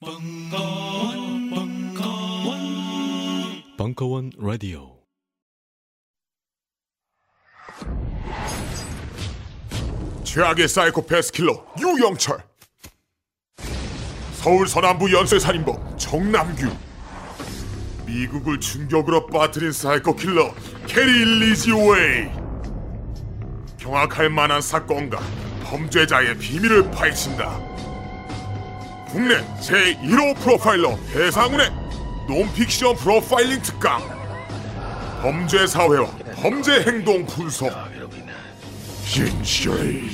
벙커원, 벙커원, 벙커원 라디오. 최악의 사이코패스 킬러 유영철. 서울 서남부 연쇄살인범 정남규. 미국을 충격으로 빠뜨린 사이코 킬러 게리 리지웨이. 경악할 만한 사건과 범죄자의 비밀을 파헤친다 국내 제1호 프로파일러 배상훈의 논픽션 프로파일링 특강 범죄 사회와 범죄 행동 분석 진실이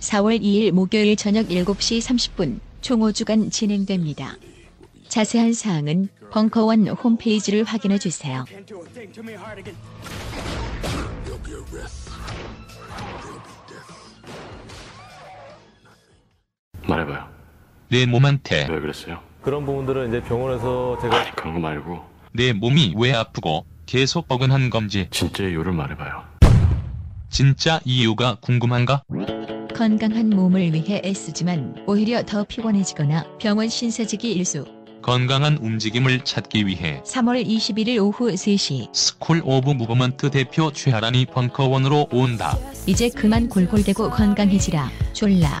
4월 2일 목요일 저녁 7시 30분 총 5주간 진행됩니다. 자세한 사항은 벙커원 홈페이지를 확인해 주세요. 말해봐요. 내 몸한테 왜 그랬어요? 그런 부분들은 이제 병원에서 제가 아니 그런 거 말고 내 몸이 왜 아프고 계속 뻐근한 건지 진짜 이유를 말해봐요. 진짜 이유가 궁금한가? 건강한 몸을 위해 애쓰지만 오히려 더 피곤해지거나 병원 신세지기 일쑤. 건강한 움직임을 찾기 위해 3월 21일 오후 3시 School of Movement 대표 최하란이 벙커원으로 온다. 이제 그만 골골대고 건강해지라. 졸라.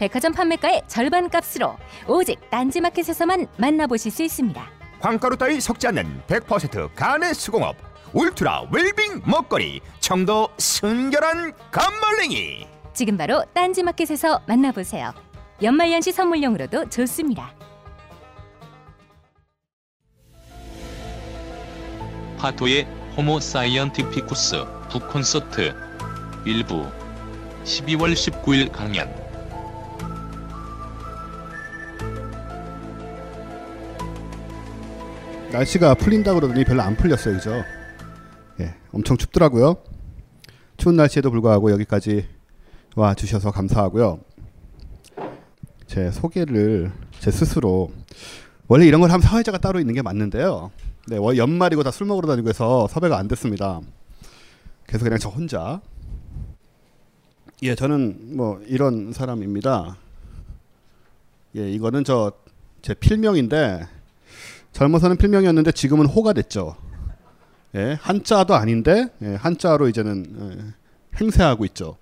백화점 판매가의 절반 값으로 오직 딴지마켓에서만 만나보실 수 있습니다. 광가루 따위 섞지 않는 100% 간의 수공업 울트라 웰빙 먹거리 청도 순결한 감말랭이 지금 바로 딴지마켓에서 만나보세요. 연말연시 선물용으로도 좋습니다. 파토의 호모 사이언티피쿠스 북 콘서트 일부 12월 19일 강연 날씨가 풀린다 그러더니 별로 안 풀렸어요, 그죠? 예, 엄청 춥더라고요. 추운 날씨에도 불구하고 여기까지 와 주셔서 감사하고요. 제 소개를 제 스스로 원래 이런 걸 하면 사회자가 따로 있는 게 맞는데요. 네, 월 연말이고 다 술 먹으러 다니고 해서 섭외가 안 됐습니다. 그래서 그냥 저 혼자 예, 저는 뭐 이런 사람입니다. 예, 이거는 저 제 필명인데 젊어서는 필명이었는데 지금은 호가 됐죠. 예, 한자도 아닌데 예, 한자로 이제는 예, 행세하고 있죠.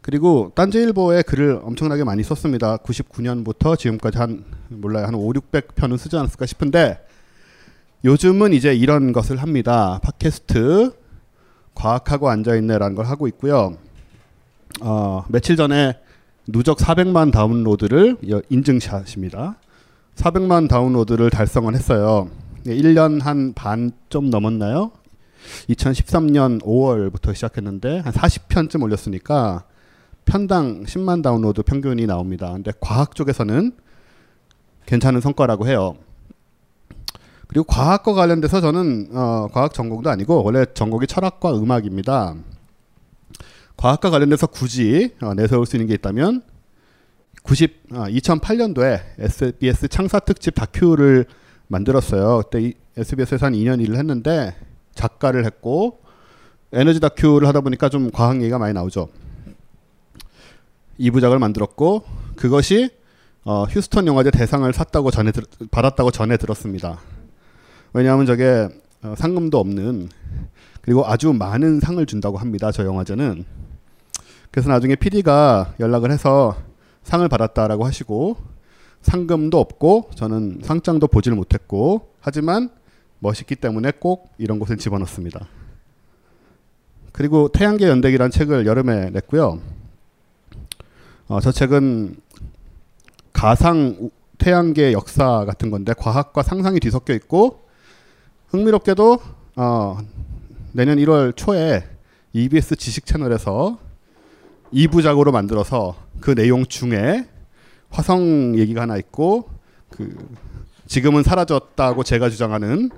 그리고 딴지일보에 글을 엄청나게 많이 썼습니다. 99년부터 지금까지 한 몰라요 한 5, 600편은 쓰지 않았을까 싶은데 요즘은 이제 이런 것을 합니다. 팟캐스트 과학하고 앉아 있네라는 걸 하고 있고요. 어, 며칠 전에 누적 400만 다운로드를 여- 인증샷입니다. 400만 다운로드를 달성을 했어요. 1년 한 반 좀 넘었나요? 2013년 5월부터 시작했는데 한 40편쯤 올렸으니까 편당 10만 다운로드 평균이 나옵니다. 근데 과학 쪽에서는 괜찮은 성과라고 해요. 그리고 과학과 관련돼서 저는 어, 과학 전공도 아니고 원래 전공이 철학과 음악입니다. 과학과 관련돼서 굳이 어, 내세울 수 있는 게 있다면 90 아, 2008년도에 SBS 창사 특집 다큐를 만들었어요. 그때 이 SBS에서 한 2년 일을 했는데 작가를 했고 에너지 다큐를 하다 보니까 좀 과학 얘기가 많이 나오죠. 2부작을 만들었고 그것이 어, 휴스턴 영화제 대상을 샀다고 전에 들, 받았다고 전에 들었습니다. 왜냐하면 저게 어, 상금도 없는 그리고 아주 많은 상을 준다고 합니다. 저 영화제는 그래서 나중에 PD가 연락을 해서 상을 받았다라고 하시고 상금도 없고 저는 상장도 보지를 못했고 하지만 멋있기 때문에 꼭 이런 곳에 집어넣습니다. 그리고 태양계 연대기란 책을 여름에 냈고요. 어, 저 책은 가상 우- 태양계 역사 같은 건데 과학과 상상이 뒤섞여 있고 흥미롭게도 어, 내년 1월 초에 EBS 지식 채널에서 2부작으로 만들어서 그 내용 중에 화성 얘기가 하나 있고 그 지금은 사라졌다고 제가 주장하는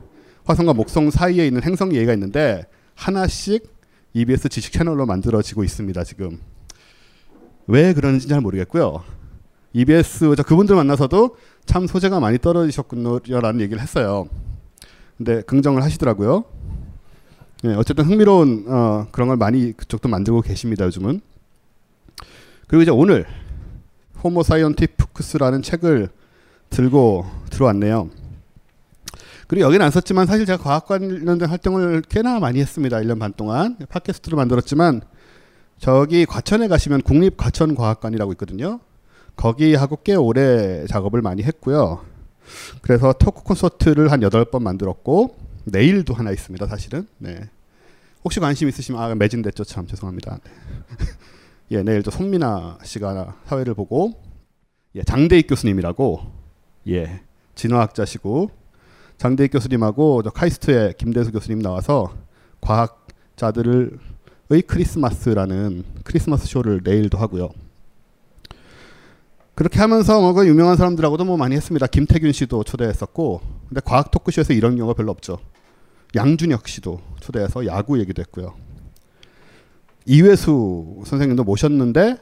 화성과 목성 사이에 있는 행성 얘기가 있는데 하나씩 EBS 지식 채널로 만들어지고 있습니다. 지금 왜 그러는지 잘 모르겠고요. EBS 저 그분들 만나서도 참 소재가 많이 떨어지셨군요라는 얘기를 했어요. 근데 긍정을 하시더라고요. 예, 어쨌든 흥미로운 어, 그런 걸 많이 그쪽도 만들고 계십니다. 요즘은. 그리고 이제 오늘 호모 사이언티푸크스라는 책을 들고 들어왔네요. 그리고 여기는 안 썼지만 사실 제가 과학 관련된 활동을 꽤나 많이 했습니다. 1년 반 동안 팟캐스트로 만들었지만 저기 과천에 가시면 국립과천과학관이라고 있거든요. 거기하고 꽤 오래 작업을 많이 했고요. 그래서 토크 콘서트를 한 8번 만들었고 내일도 하나 있습니다. 사실은. 네. 혹시 관심 있으시면 아 매진됐죠. 참 죄송합니다. 네. 예, 내일 또 손민아 씨가 사회를 보고 예, 장대익 교수님이라고 예, 진화학자시고 장대익 교수님하고 저 카이스트의 김대수 교수님 나와서 과학자들의 크리스마스라는 크리스마스 쇼를 내일도 하고요. 그렇게 하면서 뭐그 유명한 사람들하고도 뭐 많이 했습니다. 김태균 씨도 초대했었고, 근데 과학 토크쇼에서 이런 경우가 별로 없죠. 양준혁 씨도 초대해서 야구 얘기도 했고요. 이회수 선생님도 모셨는데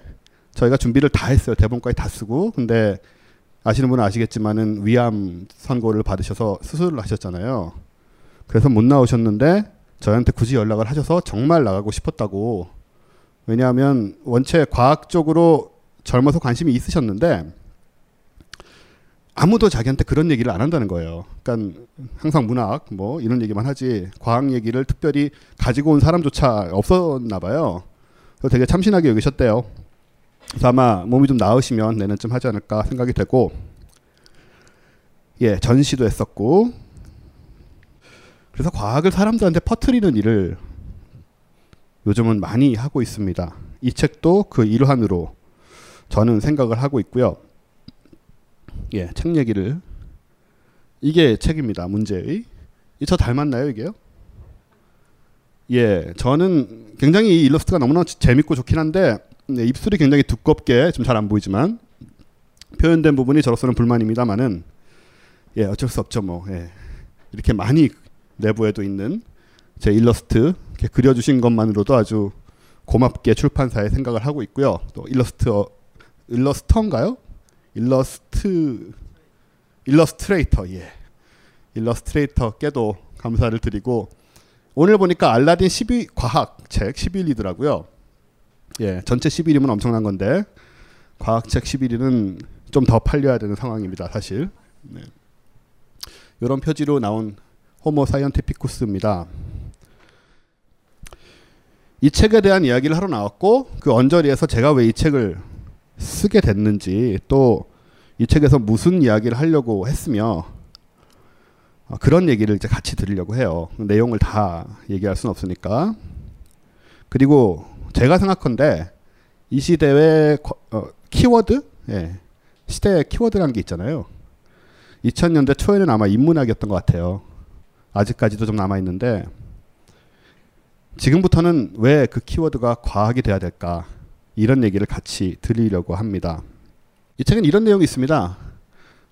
저희가 준비를 다 했어요. 대본까지 다 쓰고, 근데 아시는 분은 아시겠지만은 위암 선고를 받으셔서 수술을 하셨잖아요. 그래서 못 나오셨는데 저희한테 굳이 연락을 하셔서 정말 나가고 싶었다고. 왜냐하면 원체 과학적으로 젊어서 관심이 있으셨는데 아무도 자기한테 그런 얘기를 안 한다는 거예요. 그러니까 항상 문학 뭐 이런 얘기만 하지 과학 얘기를 특별히 가지고 온 사람조차 없었나 봐요. 그래서 되게 참신하게 여기셨대요. 그래서 아마 몸이 좀 나으시면 내년쯤 하지 않을까 생각이 되고 예 전시도 했었고 그래서 과학을 사람들한테 퍼뜨리는 일을 요즘은 많이 하고 있습니다. 이 책도 그 일환으로 저는 생각을 하고 있고요. 예, 책 얘기를 이게 책입니다. 문제의 이 저 닮았나요 이게요? 예, 저는 굉장히 이 일러스트가 너무나 재밌고 좋긴 한데 네, 입술이 굉장히 두껍게 좀 잘 안 보이지만 표현된 부분이 저로서는 불만입니다만은 예, 어쩔 수 없죠 뭐 예. 이렇게 많이 내부에도 있는 제 일러스트 그려주신 것만으로도 아주 고맙게 출판사에 생각을 하고 있고요. 또 일러스트 일러스터인가요? 일러스트 일러스트레이터 예 일러스트레이터께도 감사를 드리고 오늘 보니까 알라딘 12 과학 책 11위더라고요. 예 전체 11위면 엄청난 건데 과학 책 11위는 좀 더 팔려야 되는 상황입니다. 사실 네. 이런 표지로 나온 호모 사이언티피쿠스입니다. 이 책에 대한 이야기를 하러 나왔고 그 언저리에서 제가 왜 이 책을 쓰게 됐는지 또 이 책에서 무슨 이야기를 하려고 했으며 어, 그런 얘기를 이제 같이 들으려고 해요. 내용을 다 얘기할 수는 없으니까. 그리고 제가 생각컨대 이 시대의 어, 키워드, 예, 시대의 키워드라는 게 있잖아요. 2000년대 초에는 아마 인문학이었던 것 같아요. 아직까지도 좀 남아 있는데 지금부터는 왜 그 키워드가 과학이 돼야 될까 이런 얘기를 같이 드리려고 합니다. 이 책은 이런 내용이 있습니다.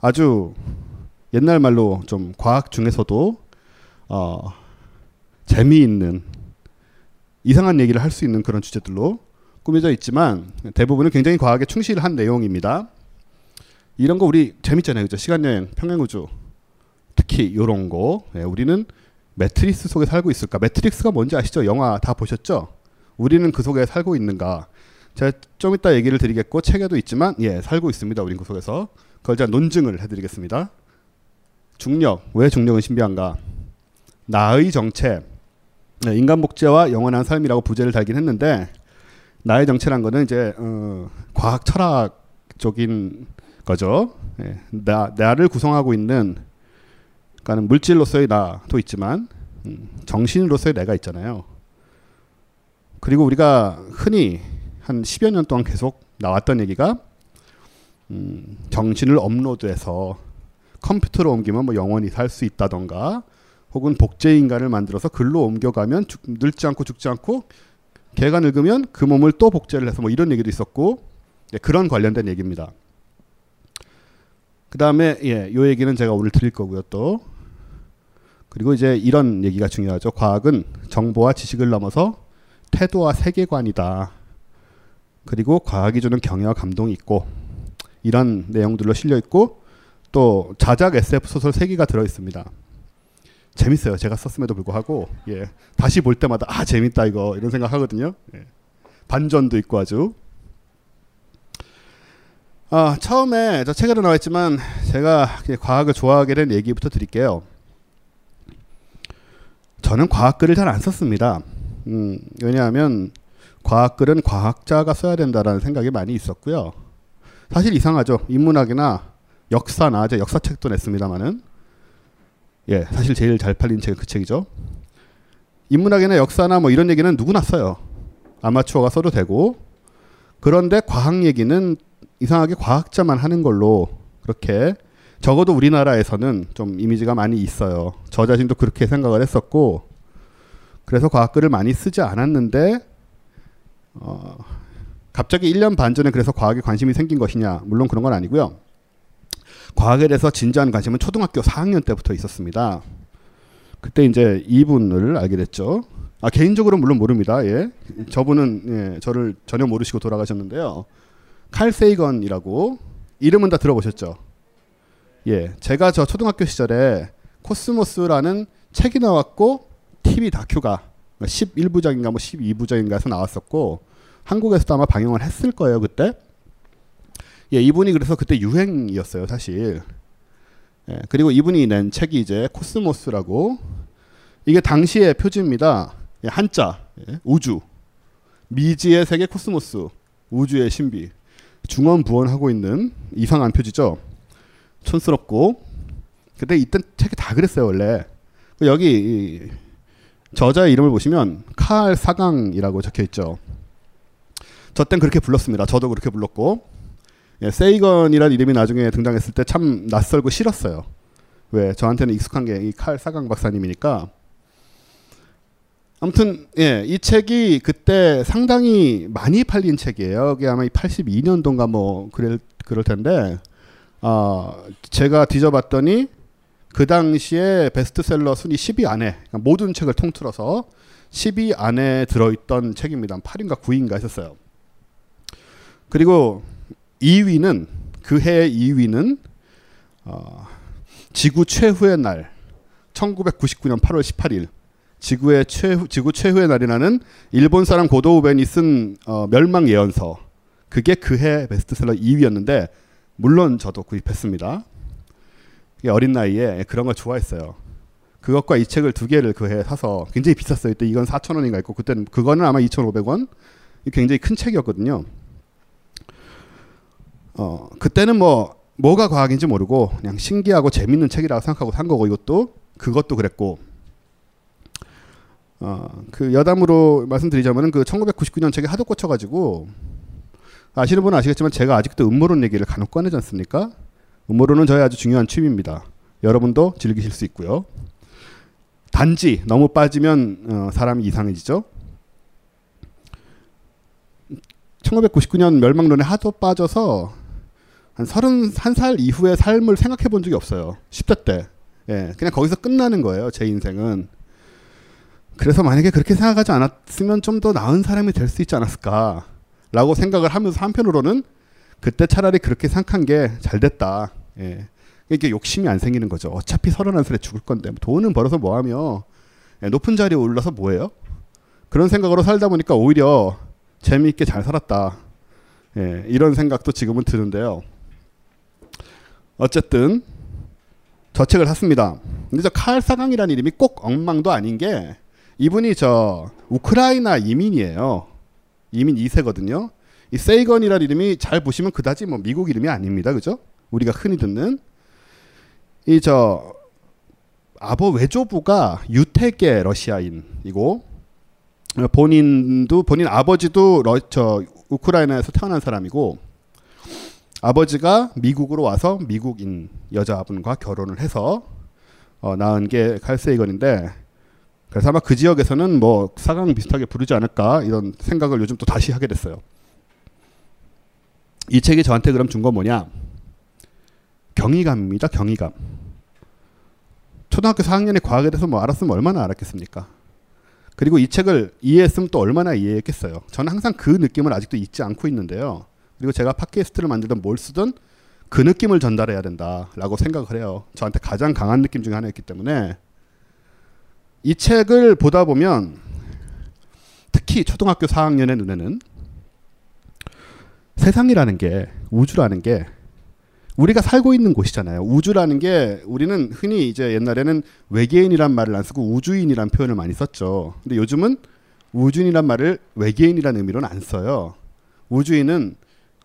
아주 옛날 말로 좀 과학 중에서도 어, 재미있는 이상한 얘기를 할 수 있는 그런 주제들로 꾸며져 있지만 대부분은 굉장히 과학에 충실한 내용입니다. 이런 거 우리 재밌잖아요, 그죠? 시간 여행, 평행 우주, 특히 이런 거. 예, 우리는 매트리스 속에 살고 있을까? 매트릭스가 뭔지 아시죠? 영화 다 보셨죠? 우리는 그 속에 살고 있는가? 제가 좀 이따 얘기를 드리겠고 책에도 있지만 예 살고 있습니다. 우린 그 속에서 그걸 제가 논증을 해드리겠습니다. 중력 왜 중력은 신비한가? 나의 정체 네, 인간 복제와 영원한 삶이라고 부제를 달긴 했는데 나의 정체란 거는 이제 어, 과학 철학적인 거죠. 예, 나 나를 구성하고 있는 그러니까 물질로서의 나도 있지만 음, 정신으로서의 내가 있잖아요. 그리고 우리가 흔히 한 10여 년 동안 계속 나왔던 얘기가 음, 정신을 업로드해서 컴퓨터로 옮기면 뭐 영원히 살 수 있다던가 혹은 복제 인간을 만들어서 글로 옮겨가면 죽, 늙지 않고 죽지 않고 개가 늙으면 그 몸을 또 복제를 해서 뭐 이런 얘기도 있었고 예, 그런 관련된 얘기입니다. 그 다음에 예, 요 얘기는 제가 오늘 드릴 거고요 또 그리고 이제 이런 얘기가 중요하죠. 과학은 정보와 지식을 넘어서 태도와 세계관이다. 그리고 과학이 주는 경외와 감동이 있고 이런 내용들로 실려 있고 또 자작 SF 소설 세 개가 들어 있습니다. 재밌어요. 제가 썼음에도 불구하고 예. 다시 볼 때마다 아 재밌다 이거 이런 생각하거든요. 예. 반전도 있고 아주 아 처음에 저 책에도 나와 있지만 제가 과학을 좋아하게 된 얘기부터 드릴게요. 저는 과학 글을 잘 안 썼습니다. 음, 왜냐하면 과학글은 과학자가 써야 된다라는 생각이 많이 있었고요. 사실 이상하죠. 인문학이나 역사나 제 역사책도 냈습니다만은 예, 사실 제일 잘 팔린 책은 그 책이죠. 인문학이나 역사나 뭐 이런 얘기는 누구나 써요. 아마추어가 써도 되고 그런데 과학 얘기는 이상하게 과학자만 하는 걸로 그렇게 적어도 우리나라에서는 좀 이미지가 많이 있어요. 저 자신도 그렇게 생각을 했었고 그래서 과학글을 많이 쓰지 않았는데 어, 갑자기 1년 반 전에 그래서 과학에 관심이 생긴 것이냐 물론 그런 건 아니고요. 과학에 대해서 진지한 관심은 초등학교 4학년 때부터 있었습니다. 그때 이제 이분을 알게 됐죠. 아 개인적으로 물론 모릅니다. 예, 저분은 예, 저를 전혀 모르시고 돌아가셨는데요. 칼 세이건이라고 이름은 다 들어보셨죠? 예, 제가 저 초등학교 시절에 코스모스라는 책이 나왔고 TV 다큐가 11부작인가 뭐 12부작인가에서 나왔었고 한국에서도 아마 방영을 했을 거예요 그때. 예, 이분이 그래서 그때 유행이었어요 사실. 예, 그리고 이분이 낸 책이 이제 코스모스라고 이게 당시의 표지입니다. 예, 한자 예, 우주 미지의 세계 코스모스 우주의 신비 중언부언하고 있는 이상한 표지죠. 촌스럽고 근데 이땐 책이 다 그랬어요 원래 여기 저자의 이름을 보시면 칼 사강이라고 적혀 있죠. 저 땐 그렇게 불렀습니다. 저도 그렇게 불렀고 예, 세이건이라는 이름이 나중에 등장했을 때 참 낯설고 싫었어요. 왜 저한테는 익숙한 게 이 칼 사강 박사님이니까. 아무튼 예, 이 책이 그때 상당히 많이 팔린 책이에요. 이게 아마 82년도인가 뭐 그럴 그럴 텐데 어, 제가 뒤져봤더니 그 당시에 베스트셀러 순위 10위 안에 그러니까 모든 책을 통틀어서 10위 안에 들어있던 책입니다. 8인가 9위인가 했었어요. 그리고 2위는 그 해의 2위는 어, 지구 최후의 날 1999년 8월 18일 지구의 최후 지구 최후의 날이라는 일본 사람 고도 우벤이 쓴 어, 멸망 예언서 그게 그 해 베스트셀러 2위였는데 물론 저도 구입했습니다. 어린 나이에 그런 걸 좋아했어요. 그것과 이 책을 두 개를 그해 사서 굉장히 비쌌어요. 또 이건 4천 원인가 있고 그때는 그거는 아마 2,500원. 굉장히 큰 책이었거든요. 어 그때는 뭐 뭐가 과학인지 모르고 그냥 신기하고 재밌는 책이라고 생각하고 산 거고 이것도 그것도 그랬고 어 그 여담으로 말씀드리자면은 그 1999년 책에 하도 꽂혀가지고 아시는 분은 아시겠지만 제가 아직도 음모론 얘기를 간혹 꺼내지 않습니까? 음모론은 저의 아주 중요한 취미입니다. 여러분도 즐기실 수 있고요. 단지 너무 빠지면 어, 사람이 이상해지죠. 1999년 멸망론에 하도 빠져서 한 31살 이후의 삶을 생각해 본 적이 없어요. 10대 때. 예, 그냥 거기서 끝나는 거예요. 제 인생은. 그래서 만약에 그렇게 생각하지 않았으면 좀 더 나은 사람이 될 수 있지 않았을까. 라고 생각을 하면서 한편으로는 그때 차라리 그렇게 생각한 게 잘 됐다. 예. 이게 욕심이 안 생기는 거죠. 어차피 서른한 살에 죽을 건데 돈은 벌어서 뭐하며 예, 높은 자리에 올라서 뭐해요? 그런 생각으로 살다 보니까 오히려 재미있게 잘 살았다. 예, 이런 생각도 지금은 드는데요. 어쨌든 저 책을 샀습니다. 근데 저 칼 사강이라는 이름이 꼭 엉망도 아닌 게 이분이 저 우크라이나 이민이에요. 이민 2세거든요. 이 세이건이라는 이름이 잘 보시면 그다지 뭐 미국 이름이 아닙니다. 그죠? 우리가 흔히 듣는 이 저 아버 외조부가 유태계 러시아인이고 어, 본인도 본인 아버지도 러, 저 우크라이나에서 태어난 사람이고 아버지가 미국으로 와서 미국인 여자분과 결혼을 해서 어, 낳은 게 칼세이건인데 그래서 아마 그 지역에서는 뭐 사강 비슷하게 부르지 않을까 이런 생각을 요즘 또 다시 하게 됐어요. 이 책이 저한테 그럼 준 건 뭐냐? 경이감입니다. 경이감. 초등학교 4학년에 과학에 대해서 뭐 알았으면 얼마나 알았겠습니까? 그리고 이 책을 이해했으면 또 얼마나 이해했겠어요. 저는 항상 그 느낌을 아직도 잊지 않고 있는데요. 그리고 제가 팟캐스트를 만들든 뭘 쓰든 그 느낌을 전달해야 된다라고 생각을 해요. 저한테 가장 강한 느낌 중에 하나였기 때문에 이 책을 보다 보면 특히 초등학교 4학년의 눈에는 세상이라는 게 우주라는 게 우리가 살고 있는 곳이잖아요. 우주라는 게 우리는 흔히 이제 옛날에는 외계인이란 말을 안 쓰고 우주인이란 표현을 많이 썼죠. 근데 요즘은 우주인이란 말을 외계인이라는 의미로는 안 써요. 우주인은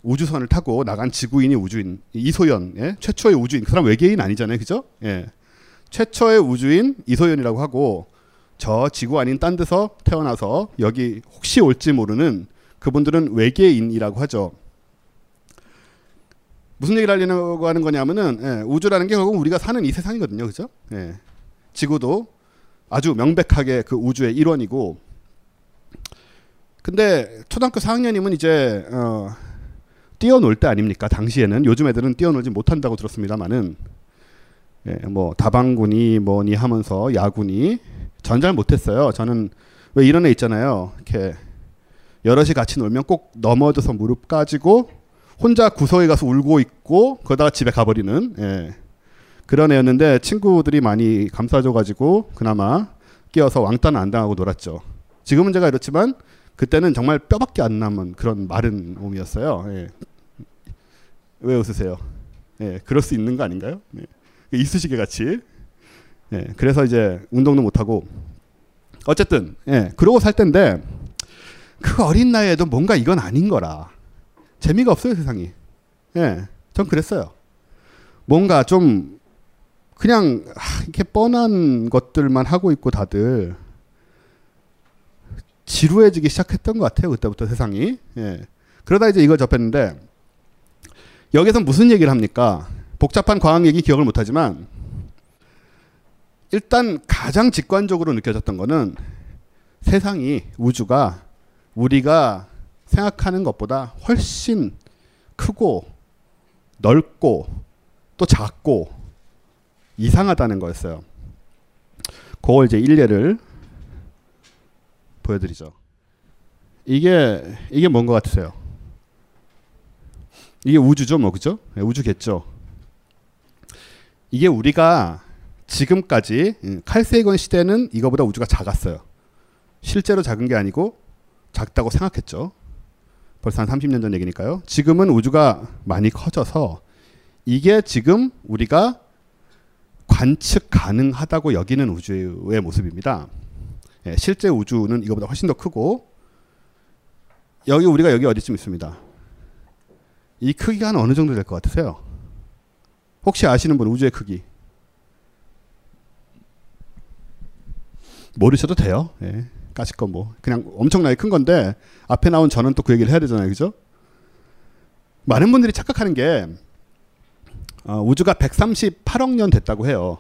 우주선을 타고 나간 지구인이 우주인 이소연 예? 최초의 우주인 그 사람 외계인 아니잖아요, 그죠? 예. 최초의 우주인 이소연이라고 하고 저 지구 아닌 딴 데서 태어나서 여기 혹시 올지 모르는 그분들은 외계인이라고 하죠. 무슨 얘기를 하려고 하는 거냐면은 예, 우주라는 게 결국 우리가 사는 이 세상이거든요, 그죠? 예. 지구도 아주 명백하게 그 우주의 일원이고. 근데 초등학교 4학년이면 이제 어, 뛰어놀 때 아닙니까? 당시에는 요즘 애들은 뛰어놀지 못한다고 들었습니다만은 예, 뭐 다방군이 뭐니 하면서 야군이 전 잘 못했어요. 저는 왜 이런 애 있잖아요. 이렇게 여럿이 같이 놀면 꼭 넘어져서 무릎 까지고 혼자 구석에 가서 울고 있고 그러다가 집에 가버리는 예. 그런 애였는데 친구들이 많이 감싸줘가지고 그나마 끼어서 왕따는 안 당하고 놀았죠. 지금은 제가 이렇지만 그때는 정말 뼈밖에 안 남은 그런 마른 몸이었어요. 예. 왜 웃으세요? 예, 그럴 수 있는 거 아닌가요? 예. 이쑤시개 같이. 예, 그래서 이제 운동도 못 하고 어쨌든 예, 그러고 살 텐데 그 어린 나이에도 뭔가 이건 아닌 거라. 재미가 없어요 세상이. 예, 전 그랬어요. 뭔가 좀 그냥 이렇게 뻔한 것들만 하고 있고 다들 지루해지기 시작했던 것 같아요 그때부터 세상이. 예. 그러다 이제 이걸 접했는데 여기서 무슨 얘기를 합니까? 복잡한 과학 얘기 기억을 못하지만 일단 가장 직관적으로 느껴졌던 거는 세상이 우주가 우리가 생각하는 것보다 훨씬 크고 넓고 또 작고 이상하다는 거였어요. 그걸 이제 일례를 보여드리죠. 이게 이게 뭔 것 같으세요? 이게 우주죠, 뭐 그죠? 네, 우주겠죠. 이게 우리가 지금까지 음, 칼세이건 시대는 이거보다 우주가 작았어요. 실제로 작은 게 아니고 작다고 생각했죠. 벌써 한 30년 전 얘기니까요. 지금은 우주가 많이 커져서 이게 지금 우리가 관측 가능하다고 여기는 우주의 모습입니다. 예, 실제 우주는 이거보다 훨씬 더 크고 여기 우리가 여기 어디쯤 있습니다. 이 크기가 한 어느 정도 될 것 같으세요? 혹시 아시는 분 우주의 크기? 모르셔도 돼요. 예. 까짓 뭐 그냥 엄청나게 큰 건데 앞에 나온 저는 또 그 얘기를 해야 되잖아요, 그죠? 많은 분들이 착각하는 게 어, 우주가 138억 년 됐다고 해요.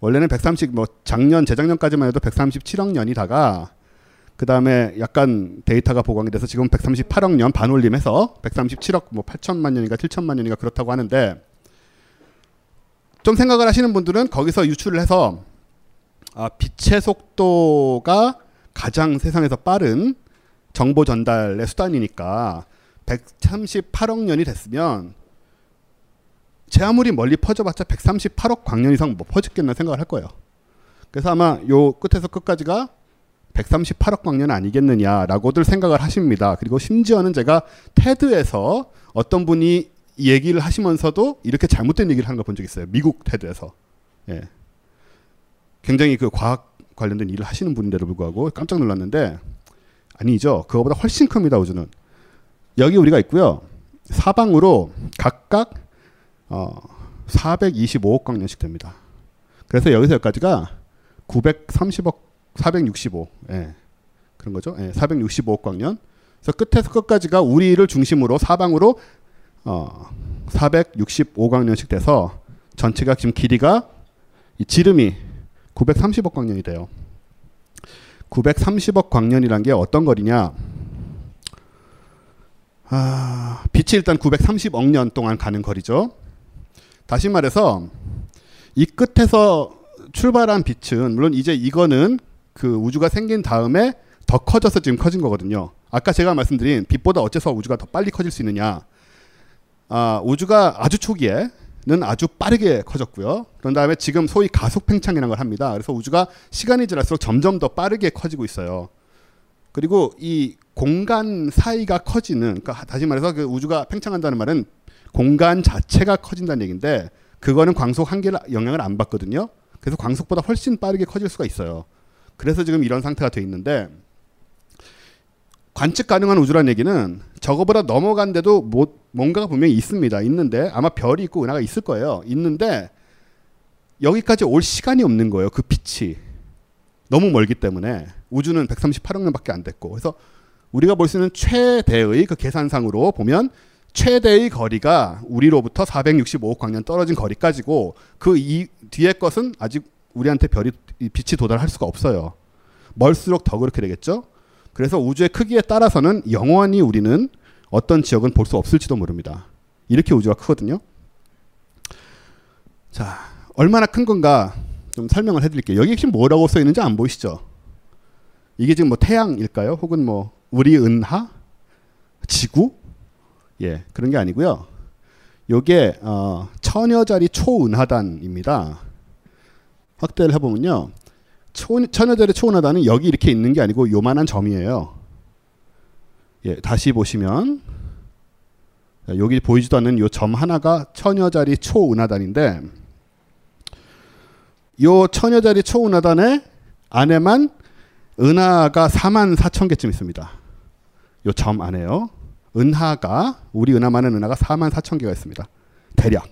원래는 130, 뭐 작년, 재작년까지만 해도 137억 년이다가 그 다음에 약간 데이터가 보강이 돼서 지금 138억 년 반올림해서 137억 뭐 8천만 년인가 7천만 년인가 그렇다고 하는데 좀 생각을 하시는 분들은 거기서 유출을 해서 아, 빛의 속도가 가장 세상에서 빠른 정보 전달의 수단이니까 138억 년이 됐으면 제 아무리 멀리 퍼져봤자 138억 광년 이상 뭐 퍼졌겠나 생각을 할 거예요. 그래서 아마 요 끝에서 끝까지가 138억 광년 아니겠느냐라고들 생각을 하십니다. 그리고 심지어는 제가 테드에서 어떤 분이 얘기를 하시면서도 이렇게 잘못된 얘기를 하는 걸 본 적 있어요. 미국 테드에서. 예. 굉장히 그 과학 관련된 일을 하시는 분인데도 불구하고 깜짝 놀랐는데 아니죠. 그거보다 훨씬 큽니다. 우주는. 여기 우리가 있고요. 사방으로 각각 어, 425억 광년씩 됩니다. 그래서 여기서 여기까지가 930억 465. 예. 그런 거죠. 예, 465억 광년. 그래서 끝에서 끝까지가 우리를 중심으로 사방으로 어, 465광년씩 돼서 전체가 지금 길이가 이 지름이 930억 광년이 돼요. 930억 광년이란 게 어떤 거리냐? 아, 빛이 일단 930억 년 동안 가는 거리죠. 다시 말해서 이 끝에서 출발한 빛은 물론 이제 이거는 그 우주가 생긴 다음에 더 커져서 지금 커진 거거든요. 아까 제가 말씀드린 빛보다 어째서 우주가 더 빨리 커질 수 있느냐? 아, 우주가 아주 초기에는 아주 빠르게 커졌고요. 그런 다음에 지금 소위 가속 팽창이라는 걸 합니다. 그래서 우주가 시간이 지날수록 점점 더 빠르게 커지고 있어요. 그리고 이 공간 사이가 커지는 그러니까 다시 말해서 그 우주가 팽창한다는 말은 공간 자체가 커진다는 얘기인데 그거는 광속 한계를 영향을 안 받거든요. 그래서 광속보다 훨씬 빠르게 커질 수가 있어요. 그래서 지금 이런 상태가 돼 있는데 관측 가능한 우주란 얘기는 저거보다 넘어간데도 뭐, 뭔가가 분명히 있습니다. 있는데 아마 별이 있고 은하가 있을 거예요. 있는데 여기까지 올 시간이 없는 거예요. 그 빛이 너무 멀기 때문에 우주는 138억 년밖에 안 됐고 그래서 우리가 볼 수 있는 최대의 그 계산상으로 보면 최대의 거리가 우리로부터 465억 광년 떨어진 거리까지고 그 이 뒤에 것은 아직 우리한테 별이 빛이 도달할 수가 없어요. 멀수록 더 그렇게 되겠죠. 그래서 우주의 크기에 따라서는 영원히 우리는 어떤 지역은 볼 수 없을지도 모릅니다. 이렇게 우주가 크거든요. 자, 얼마나 큰 건가 좀 설명을 해드릴게요. 여기 지금 뭐라고 써 있는지 안 보이시죠? 이게 지금 뭐 태양일까요? 혹은 뭐 우리 은하, 지구, 예 그런 게 아니고요. 요게 어, 천여자리 초은하단입니다. 확대를 해보면요. 초, 천여자리 초은하단은 여기 이렇게 있는 게 아니고 요만한 점이에요. 예, 다시 보시면 여기 보이지도 않는 요 점 하나가 천여자리 초은하단인데 요 천여자리 초은하단의 안에만 은하가 4만 4천 개쯤 있습니다. 요 점 안에요. 은하가 우리 은하만은 은하가 4만 4천 개가 있습니다. 대략.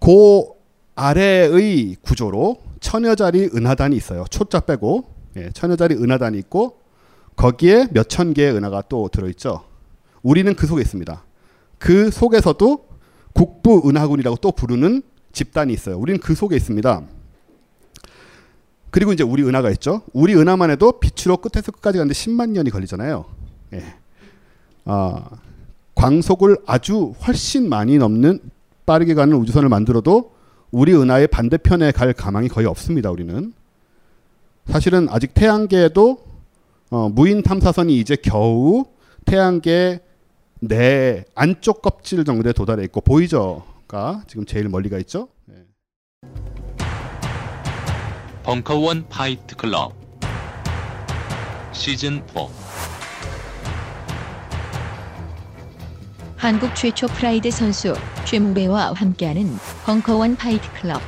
그 아래의 구조로 천여자리 은하단이 있어요. 초자 빼고 예, 천여자리 은하단이 있고 거기에 몇 천 개의 은하가 또 들어있죠. 우리는 그 속에 있습니다. 그 속에서도 국부 은하군이라고 또 부르는 집단이 있어요. 우리는 그 속에 있습니다. 그리고 이제 우리 은하가 있죠. 우리 은하만 해도 빛으로 끝에서 끝까지 가는데 10만 년이 걸리잖아요. 예. 아, 광속을 아주 훨씬 많이 넘는 빠르게 가는 우주선을 만들어도 우리 은하의 반대편에 갈 가망이 거의 없습니다. 우리는 사실은 아직 태양계에도 어, 무인 탐사선이 이제 겨우 태양계 내 안쪽 껍질 정도에 도달해 있고 보이저가 지금 제일 멀리가 있죠. 네. 벙커원 파이트 클럽 시즌 4 한국 최초 프라이드 선수 최무배와 함께하는 벙커원 파이트 클럽.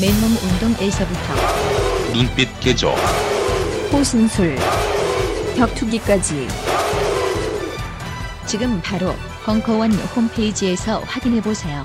맨몸 운동에서부터 눈빛 개조 호신술, 격투기까지 지금 바로 벙커원 홈페이지에서 확인해 보세요.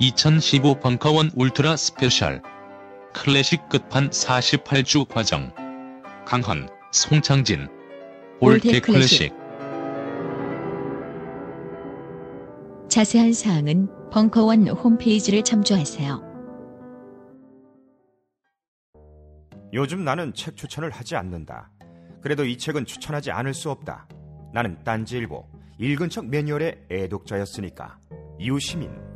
(2015) 벙커원 울트라 스페셜 클래식 끝판 48주 과정 강헌 송창진 클래식. 클래식 자세한 사항은 벙커원 홈페이지를 참조하세요. 요즘 나는 책 추천을 하지 않는다. 그래도 이 책은 추천하지 않을 수 없다. 나는 딴지일보 읽은 척 매뉴얼의 애독자였으니까. 이웃시민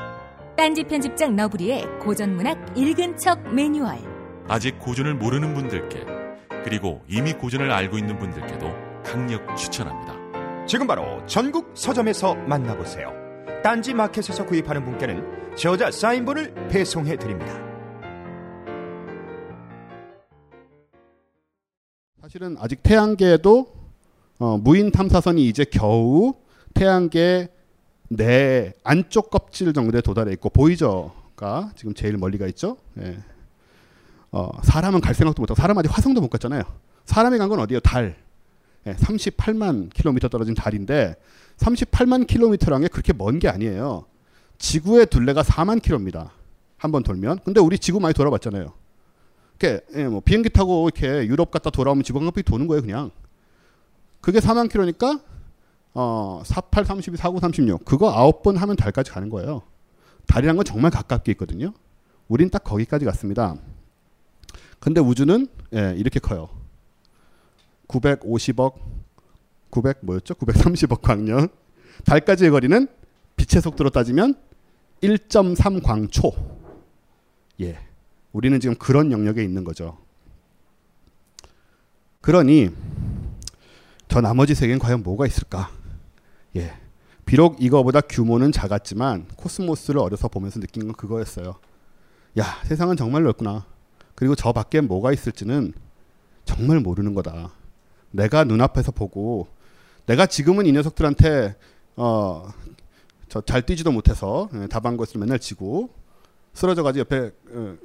딴지 편집장 너브리의 고전문학 읽은 척 매뉴얼. 아직 고전을 모르는 분들께 그리고 이미 고전을 알고 있는 분들께도 강력 추천합니다. 지금 바로 전국 서점에서 만나보세요. 딴지 마켓에서 구입하는 분께는 저자 사인본을 배송해 드립니다. 사실은 아직 태양계에도 어, 무인 탐사선이 이제 겨우 태양계 내 안쪽 껍질 정도에 도달해 있고 보이저가 지금 제일 멀리가 있죠. 예. 어, 사람은 갈 생각도 못하고 사람 아직 화성도 못 갔잖아요. 사람이 간 건 어디예요? 달. 예, 38만 킬로미터 떨어진 달인데 38만 킬로미터라는 게 그렇게 먼 게 아니에요. 지구의 둘레가 4만 킬로입니다. 한 번 돌면. 근데 우리 지구 많이 돌아봤잖아요. 이렇게 예, 뭐 비행기 타고 이렇게 유럽 갔다 돌아오면 지구 한 바퀴 도는 거예요, 그냥. 그게 4만 킬로니까 어, 48, 32, 49, 36 그거 아홉 번 하면 달까지 가는 거예요. 달이란 건 정말 가깝게 있거든요. 우린 딱 거기까지 갔습니다. 근데 우주는 예, 이렇게 커요. 950억 900 뭐였죠? 930억 광년. 달까지의 거리는 빛의 속도로 따지면 1.3 광초. 예. 우리는 지금 그런 영역에 있는 거죠. 그러니 저 나머지 세계는 과연 뭐가 있을까? 예. 비록 이거보다 규모는 작았지만 코스모스를 어려서 보면서 느낀 건 그거였어요. 야, 세상은 정말 넓구나. 그리고 저 밖에 뭐가 있을지는 정말 모르는 거다. 내가 눈앞에서 보고 내가 지금은 이 녀석들한테 어, 저 잘 뛰지도 못해서 예, 다방 것을 맨날 지고 쓰러져 가지고 옆에 어,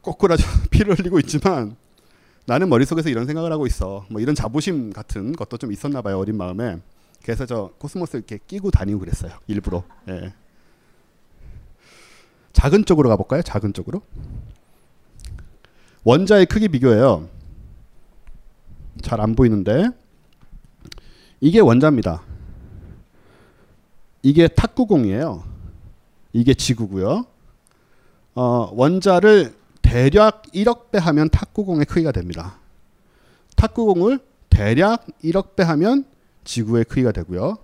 꼬꾸라져 피를 흘리고 있지만 나는 머릿속에서 이런 생각을 하고 있어. 뭐 이런 자부심 같은 것도 좀 있었나 봐요. 어린 마음에. 그래서 저 코스모스 이렇게 끼고 다니고 그랬어요. 일부러. 예. 작은 쪽으로 가볼까요? 작은 쪽으로. 원자의 크기 비교예요. 잘 안 보이는데 이게 원자입니다. 이게 탁구공이에요. 이게 지구고요. 어, 원자를 대략 1억 배 하면 탁구공의 크기가 됩니다. 탁구공을 대략 1억 배 하면 지구의 크기가 되고요.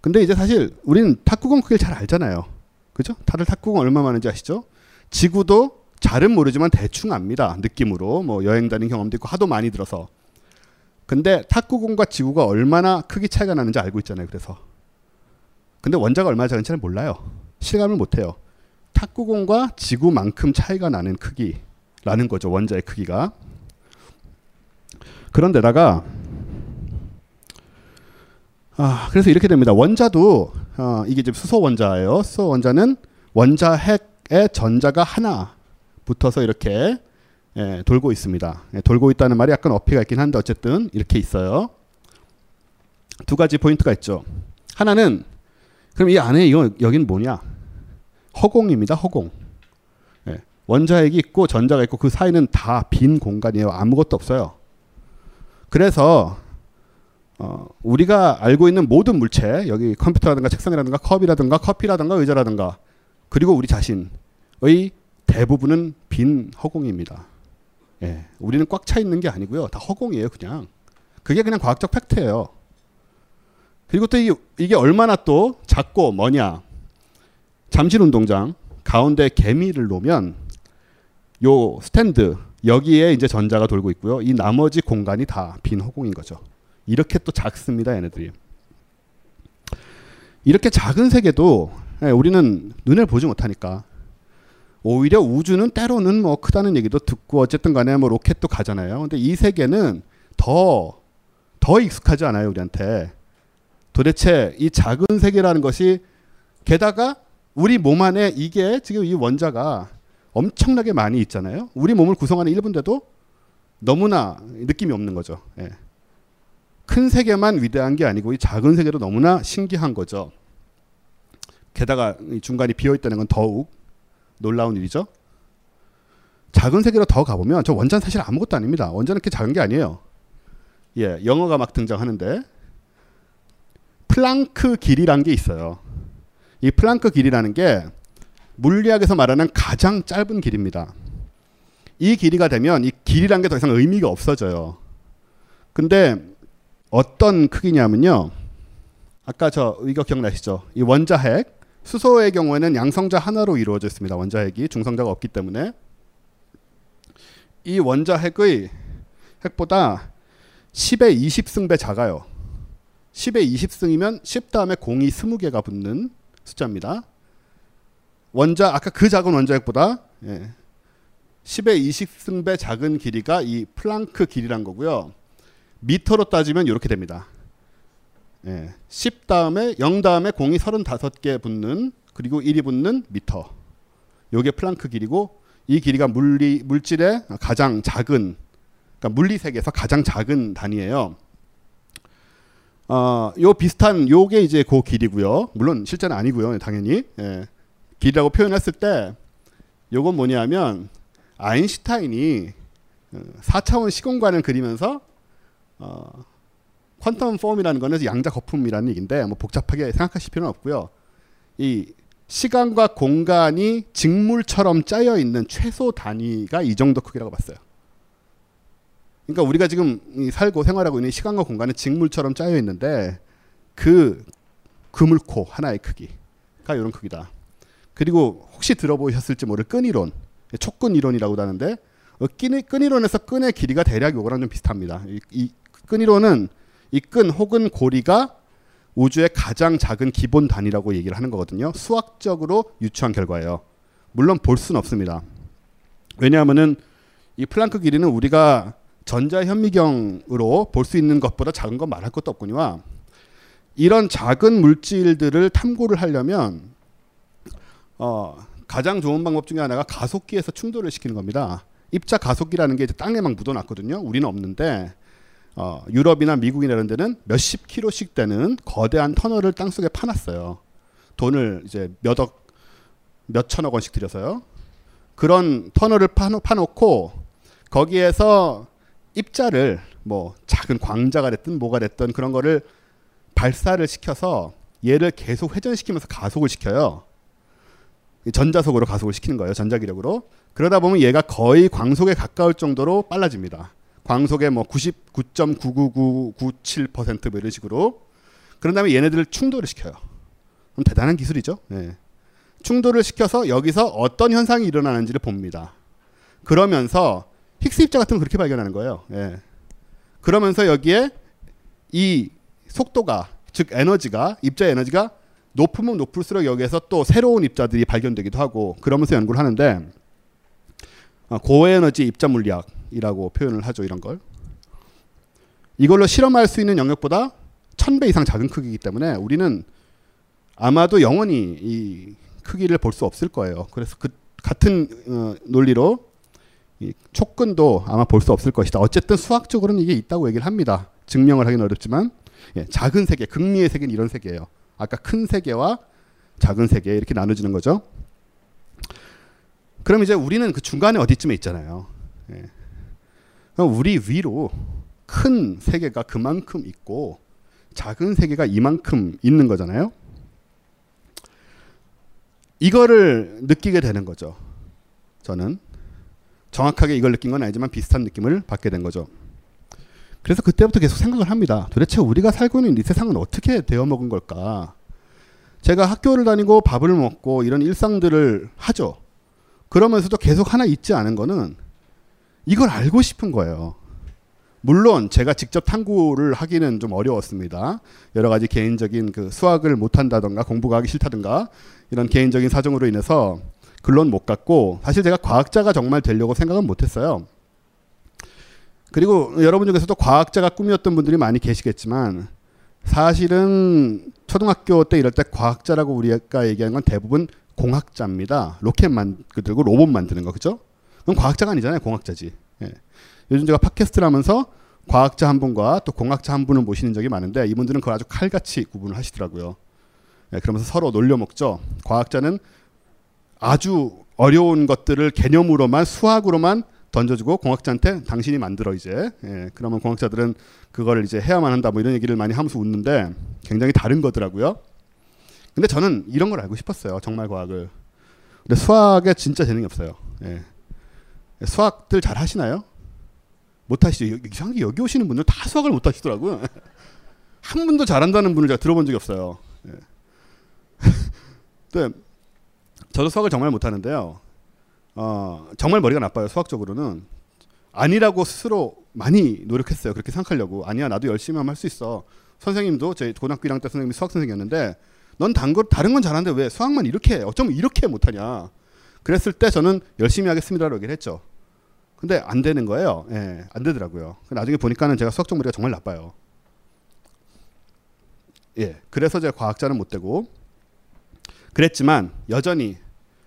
근데 이제 사실 우리는 탁구공 크기를 잘 알잖아요. 그죠? 다들 탁구공 얼마 많은지 아시죠? 지구도 잘은 모르지만 대충 압니다. 느낌으로 뭐 여행 다닌 경험도 있고 하도 많이 들어서. 근데 탁구공과 지구가 얼마나 크기 차이가 나는지 알고 있잖아요. 그래서. 근데 원자가 얼마나 작은지는 몰라요. 실감을 못 해요. 탁구공과 지구만큼 차이가 나는 크기라는 거죠. 원자의 크기가. 그런데다가 아, 그래서 이렇게 됩니다. 원자도 어, 이게 지금 수소 원자예요. 수소 원자는 원자 핵의 전자가 하나 붙어서 이렇게 예, 돌고 있습니다. 예, 돌고 있다는 말이 약간 어폐가 있긴 한데 어쨌든 이렇게 있어요. 두 가지 포인트가 있죠. 하나는 그럼 이 안에 이거 여기는 뭐냐? 허공입니다. 허공. 예, 원자핵이 있고 전자가 있고 그 사이는 다 빈 공간이에요. 아무것도 없어요. 그래서 어, 우리가 알고 있는 모든 물체 여기 컴퓨터라든가 책상이라든가 컵이라든가 커피라든가 의자라든가 그리고 우리 자신의 대부분은 빈 허공입니다. 예, 우리는 꽉 차 있는 게 아니고요. 다 허공이에요, 그냥. 그게 그냥 과학적 팩트예요. 그리고 또 이게, 이게 얼마나 또 작고 뭐냐. 잠실 운동장 가운데 개미를 놓으면 요 스탠드 여기에 이제 전자가 돌고 있고요. 이 나머지 공간이 다 빈 허공인 거죠. 이렇게 또 작습니다, 얘네들이. 이렇게 작은 세계도 예, 우리는 눈에 보지 못하니까 오히려 우주는 때로는 뭐 크다는 얘기도 듣고 어쨌든 간에 뭐 로켓도 가잖아요. 근데 이 세계는 더, 더 익숙하지 않아요, 우리한테. 도대체 이 작은 세계라는 것이 게다가 우리 몸 안에 이게 지금 이 원자가 엄청나게 많이 있잖아요. 우리 몸을 구성하는 일부인데도 너무나 느낌이 없는 거죠. 예. 큰 세계만 위대한 게 아니고 이 작은 세계도 너무나 신기한 거죠. 게다가 중간이 비어 있다는 건 더욱 놀라운 일이죠. 작은 세계로 더 가보면 저 원자는 사실 아무것도 아닙니다. 원자는 그렇게 작은 게 아니에요. 예, 영어가 막 등장하는데 플랑크 길이란 게 있어요. 이 플랑크 길이라는 게 물리학에서 말하는 가장 짧은 길입니다. 이 길이가 되면 이 길이란 게 더 이상 의미가 없어져요. 근데 어떤 크기냐면요. 아까 저 이거 기억나시죠? 이 원자핵 수소의 경우에는 양성자 하나로 이루어져 있습니다. 원자핵이 중성자가 없기 때문에 이 원자핵의 핵보다 10의 20승배 작아요. 10의 20승이면 10 다음에 공이 20개가 붙는 숫자입니다. 원자 아까 그 작은 원자핵보다 예, 10의 20승배 작은 길이가 이 플랑크 길이란 거고요. 미터로 따지면 이렇게 됩니다. 예, 10 다음에 0 다음에 공이 35개 붙는 그리고 1이 붙는 미터. 요게 플랑크 길이고 이 길이가 물리 물질의 가장 작은 그러니까 물리 세계에서 가장 작은 단위예요. 어, 요 비슷한 요게 이제 그 길이고요. 물론 실제는 아니고요. 당연히. 예. 길이라고 표현했을 때 요건 뭐냐면 아인슈타인이 4차원 시공간을 그리면서 어, 퀀텀 폼이라는 거는 양자 거품이라는 얘기인데 뭐 복잡하게 생각하실 필요는 없고요. 이 시간과 공간이 직물처럼 짜여 있는 최소 단위가 이 정도 크기라고 봤어요. 그러니까 우리가 지금 살고 생활하고 있는 시간과 공간은 직물처럼 짜여 있는데 그 그물코 하나의 크기가 이런 크기다. 그리고 혹시 들어보셨을지 모를 끈이론, 촉근 이론이라고도 하는데 어, 끈이론에서 끈의 길이가 대략 요거랑 좀 비슷합니다. 이, 이 끈이론은 이 끈 혹은 고리가 우주의 가장 작은 기본 단위라고 얘기를 하는 거거든요. 수학적으로 유추한 결과예요. 물론 볼 수는 없습니다. 왜냐하면은 이 플랑크 길이는 우리가 전자 현미경으로 볼 수 있는 것보다 작은 건 말할 것도 없거니와 이런 작은 물질들을 탐구를 하려면 어, 가장 좋은 방법 중에 하나가 가속기에서 충돌을 시키는 겁니다. 입자 가속기라는 게 이제 땅에 막 묻어놨거든요. 우리는 없는데 어, 유럽이나 미국이나 이런 데는 몇십 킬로씩 되는 거대한 터널을 땅 속에 파놨어요. 돈을 이제 몇억 몇천억 원씩 들여서요. 그런 터널을 파놓, 파놓고 거기에서 입자를 뭐 작은 광자가 됐든 뭐가 됐든 그런 거를 발사를 시켜서 얘를 계속 회전시키면서 가속을 시켜요. 전자속으로 가속을 시키는 거예요. 전자기력으로. 그러다 보면 얘가 거의 광속에 가까울 정도로 빨라집니다. 광속의 뭐 99.99997%뭐 이런 식으로. 그런 다음에 얘네들을 충돌을 시켜요. 그럼 대단한 기술이죠. 예. 충돌을 시켜서 여기서 어떤 현상이 일어나는지를 봅니다. 그러면서 힉스 입자 같은 거 그렇게 발견하는 거예요. 예. 그러면서 여기에 이 속도가 즉 에너지가 입자 에너지가 높으면 높을수록 여기에서 또 새로운 입자들이 발견되기도 하고 그러면서 연구를 하는데 어, 고에너지 입자 물리학 이라고 표현을 하죠 이런 걸 이걸로 실험할 수 있는 영역보다 천배 이상 작은 크기이기 때문에 우리는 아마도 영원히 이 크기를 볼 수 없을 거예요. 그래서 그 같은 어, 논리로 이 촉근도 아마 볼 수 없을 것이다. 어쨌든 수학적으로는 이게 있다고 얘기를 합니다. 증명을 하기는 어렵지만 예, 작은 세계, 극미의 세계는 이런 세계예요. 아까 큰 세계와 작은 세계 이렇게 나눠지는 거죠. 그럼 이제 우리는 그 중간에 어디쯤에 있잖아요. 예. 우리 위로 큰 세계가 그만큼 있고 작은 세계가 이만큼 있는 거잖아요. 이거를 느끼게 되는 거죠. 저는 정확하게 이걸 느낀 건 아니지만 비슷한 느낌을 받게 된 거죠. 그래서 그때부터 계속 생각을 합니다. 도대체 우리가 살고 있는 이 세상은 어떻게 되어 먹은 걸까? 제가 학교를 다니고 밥을 먹고 이런 일상들을 하죠. 그러면서도 계속 하나 잊지 않은 거는 이걸 알고 싶은 거예요. 물론 제가 직접 탐구를 하기는 좀 어려웠습니다. 여러 가지 개인적인 그 수학을 못 한다던가 공부가 하기 싫다던가 이런 개인적인 사정으로 인해서 글론 못 갔고 사실 제가 과학자가 정말 되려고 생각은 못 했어요. 그리고 여러분 중에서도 과학자가 꿈이었던 분들이 많이 계시겠지만 사실은 초등학교 때 이럴 때 과학자라고 우리가 얘기하는 건 대부분 공학자입니다. 로켓 만 들고 로봇 만드는 거 그죠? 그럼 과학자가 아니잖아요. 공학자지. 예. 요즘 제가 팟캐스트를 하면서 과학자 한 분과 또 공학자 한 분을 모시는 적이 많은데 이분들은 그걸 아주 칼같이 구분을 하시더라고요. 예, 그러면서 서로 놀려먹죠. 과학자는 아주 어려운 것들을 개념으로만 수학으로만 던져주고 공학자한테 당신이 만들어 이제 예, 그러면 공학자들은 그거를 이제 해야만 한다 뭐 이런 얘기를 많이 하면서 웃는데 굉장히 다른 거더라고요. 근데 저는 이런 걸 알고 싶었어요. 정말 과학을. 근데 수학에 진짜 재능이 없어요. 예. 수학들 잘 하시나요? 못 하시죠. 여- 이상하게 여기 오시는 분들 다 수학을 못 하시더라고요. 한 분도 잘한다는 분을 제가 들어본 적이 없어요. 예. 근데 저도 수학을 정말 못 하는데요. 어, 정말 머리가 나빠요. 수학적으로는 아니라고 스스로 많이 노력했어요. 그렇게 생각하려고 아니야 나도 열심히 하면 할 수 있어. 선생님도 제 고등학교 1학년 때 선생님이 수학 선생님이었는데 넌 단거 다른 건 잘하는데 왜 수학만 이렇게 해? 어쩌면 이렇게 못하냐? 그랬을 때 저는 열심히 하겠습니다라고 얘기를 했죠. 근데 안 되는 거예요. 예, 안 되더라고요. 나중에 보니까는 제가 수학적 머리가 정말 나빠요. 예, 그래서 제가 과학자는 못 되고 그랬지만 여전히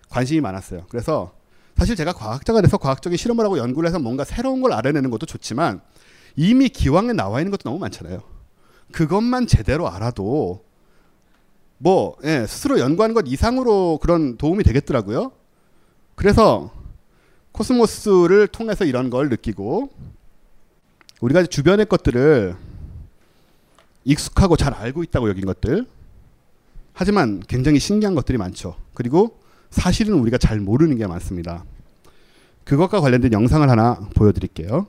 관심이 많았어요. 그래서 사실 제가 과학자가 돼서 과학적인 실험을 하고 연구를 해서 뭔가 새로운 걸 알아내는 것도 좋지만 이미 기왕에 나와 있는 것도 너무 많잖아요. 그것만 제대로 알아도 뭐 예, 스스로 연구하는 것 이상으로 그런 도움이 되겠더라고요. 그래서 코스모스를 통해서 이런 걸 느끼고 우리가 주변의 것들을 익숙하고 잘 알고 있다고 여긴 것들 하지만 굉장히 신기한 것들이 많죠. 그리고 사실은 우리가 잘 모르는 게 많습니다. 그것과 관련된 영상을 하나 보여드릴게요.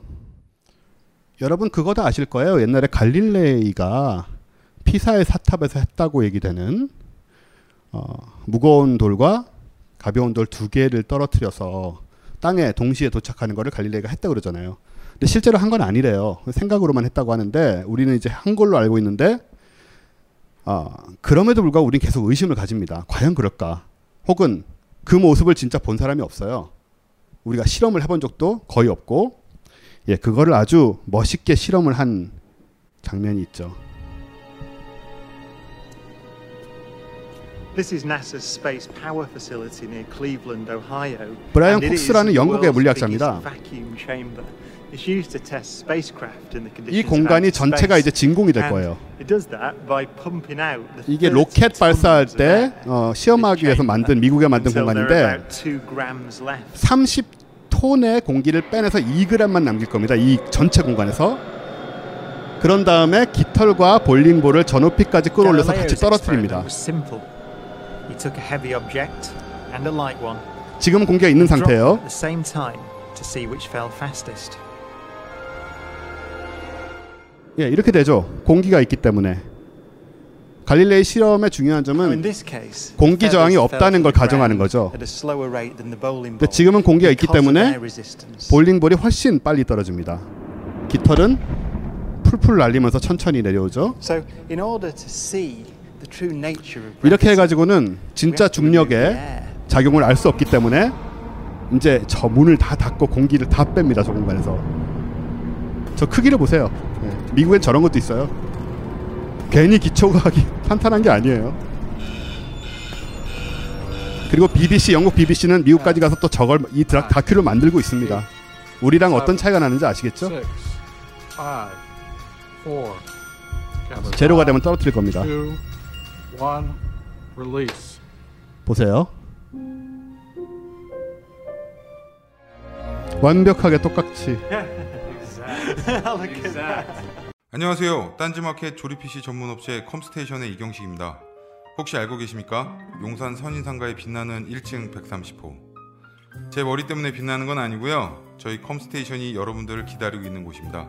여러분 그거 다 아실 거예요. 옛날에 갈릴레이가 피사의 사탑에서 했다고 얘기되는 어, 무거운 돌과 가벼운 돌 두 개를 떨어뜨려서 땅에 동시에 도착하는 거를 갈릴레이가 했다고 그러잖아요. 근데 실제로 한 건 아니래요. 생각으로만 했다고 하는데 우리는 이제 한 걸로 알고 있는데 어, 그럼에도 불구하고 우리는 계속 의심을 가집니다. 과연 그럴까? 혹은 그 모습을 진짜 본 사람이 없어요. 우리가 실험을 해본 적도 거의 없고, 예, 그거를 아주 멋있게 실험을 한 장면이 있죠. 브라이언 콕스라는 영국의 물리학자입니다. biggest vacuum chamber. It's used to test spacecraft in the 이 conditions of 공간이 전체가 space. 이제 진공이 될 거예요. It does that by pumping out the 이게 30 로켓 발사할 때 어, 시험하기 위해서 만든 미국에 만든 공간인데 about two grams left. 30톤의 공기를 빼내서 2g만 남길 겁니다. 이 전체 공간에서. 그런 다음에 깃털과 볼링볼을 저 높이까지 끌어올려서 같이 떨어뜨립니다. 지금 공기가 있는 상태예요. At the same time to see which fell fastest. 예, 이렇게 되죠. 공기가 있기 때문에. 갈릴레이 실험의 중요한 점은 this case, 공기 저항이 없다는 걸 가정하는 거죠. at a slower rate than the bowling 근데 ball 지금은 공기가 있기 때문에. 볼링볼이 훨씬 빨리 떨어집니다. 깃털은 풀풀 날리면서 천천히 내려오죠. So, in order to see the true nature of 이렇게 해가지고는 진짜 중력의. 작용을 알 수 없기 때문에 이제 저 문을 다 닫고 공기를 다 뺍니다. 저 공간에서. 저 크기를 보세요. 예, 미국엔 저런 것도 있어요. 괜히 기초과학이 탄탄한 게 아니에요. 그리고 BBC 영국 BBC는 미국까지 가서 또 저걸 이 드라- 다큐를 만들고 있습니다. 우리랑 어떤 차이가 나는지 아시겠죠? 제로가 되면 떨어뜨릴 겁니다. 보세요. 완벽하게 똑같이 Look at that. 안녕하세요. 딴지마켓 조립 PC 전문 업체 컴스테이션의 이경식입니다. 혹시 알고 계십니까? 용산 선인상가에 빛나는 1층 130호. 제 머리 때문에 빛나는 건 아니고요. 저희 컴스테이션이 여러분들을 기다리고 있는 곳입니다.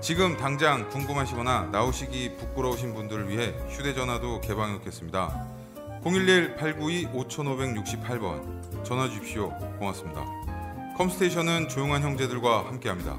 지금 당장 궁금하시거나 나오시기 부끄러우신 분들을 위해 휴대전화도 개방해 놓겠습니다. 011-892-5568번 전화 주십시오. 고맙습니다. 컴스테이션은 조용한 형제들과 함께합니다.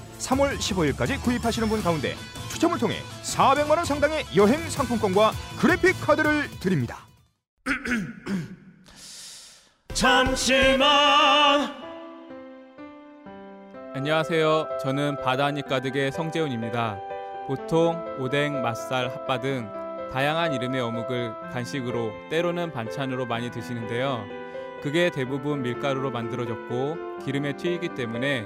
3월 15일까지 구입하시는 분 가운데 추첨을 통해 400만 원 상당의 여행 상품권과 그래픽 카드를 드립니다. 잠시만 안녕하세요. 저는 바다니 가득의 성재훈입니다. 보통 오뎅, 맛살, 핫바 등 다양한 이름의 어묵을 간식으로 때로는 반찬으로 많이 드시는데요. 그게 대부분 밀가루로 만들어졌고 기름에 튀기기 때문에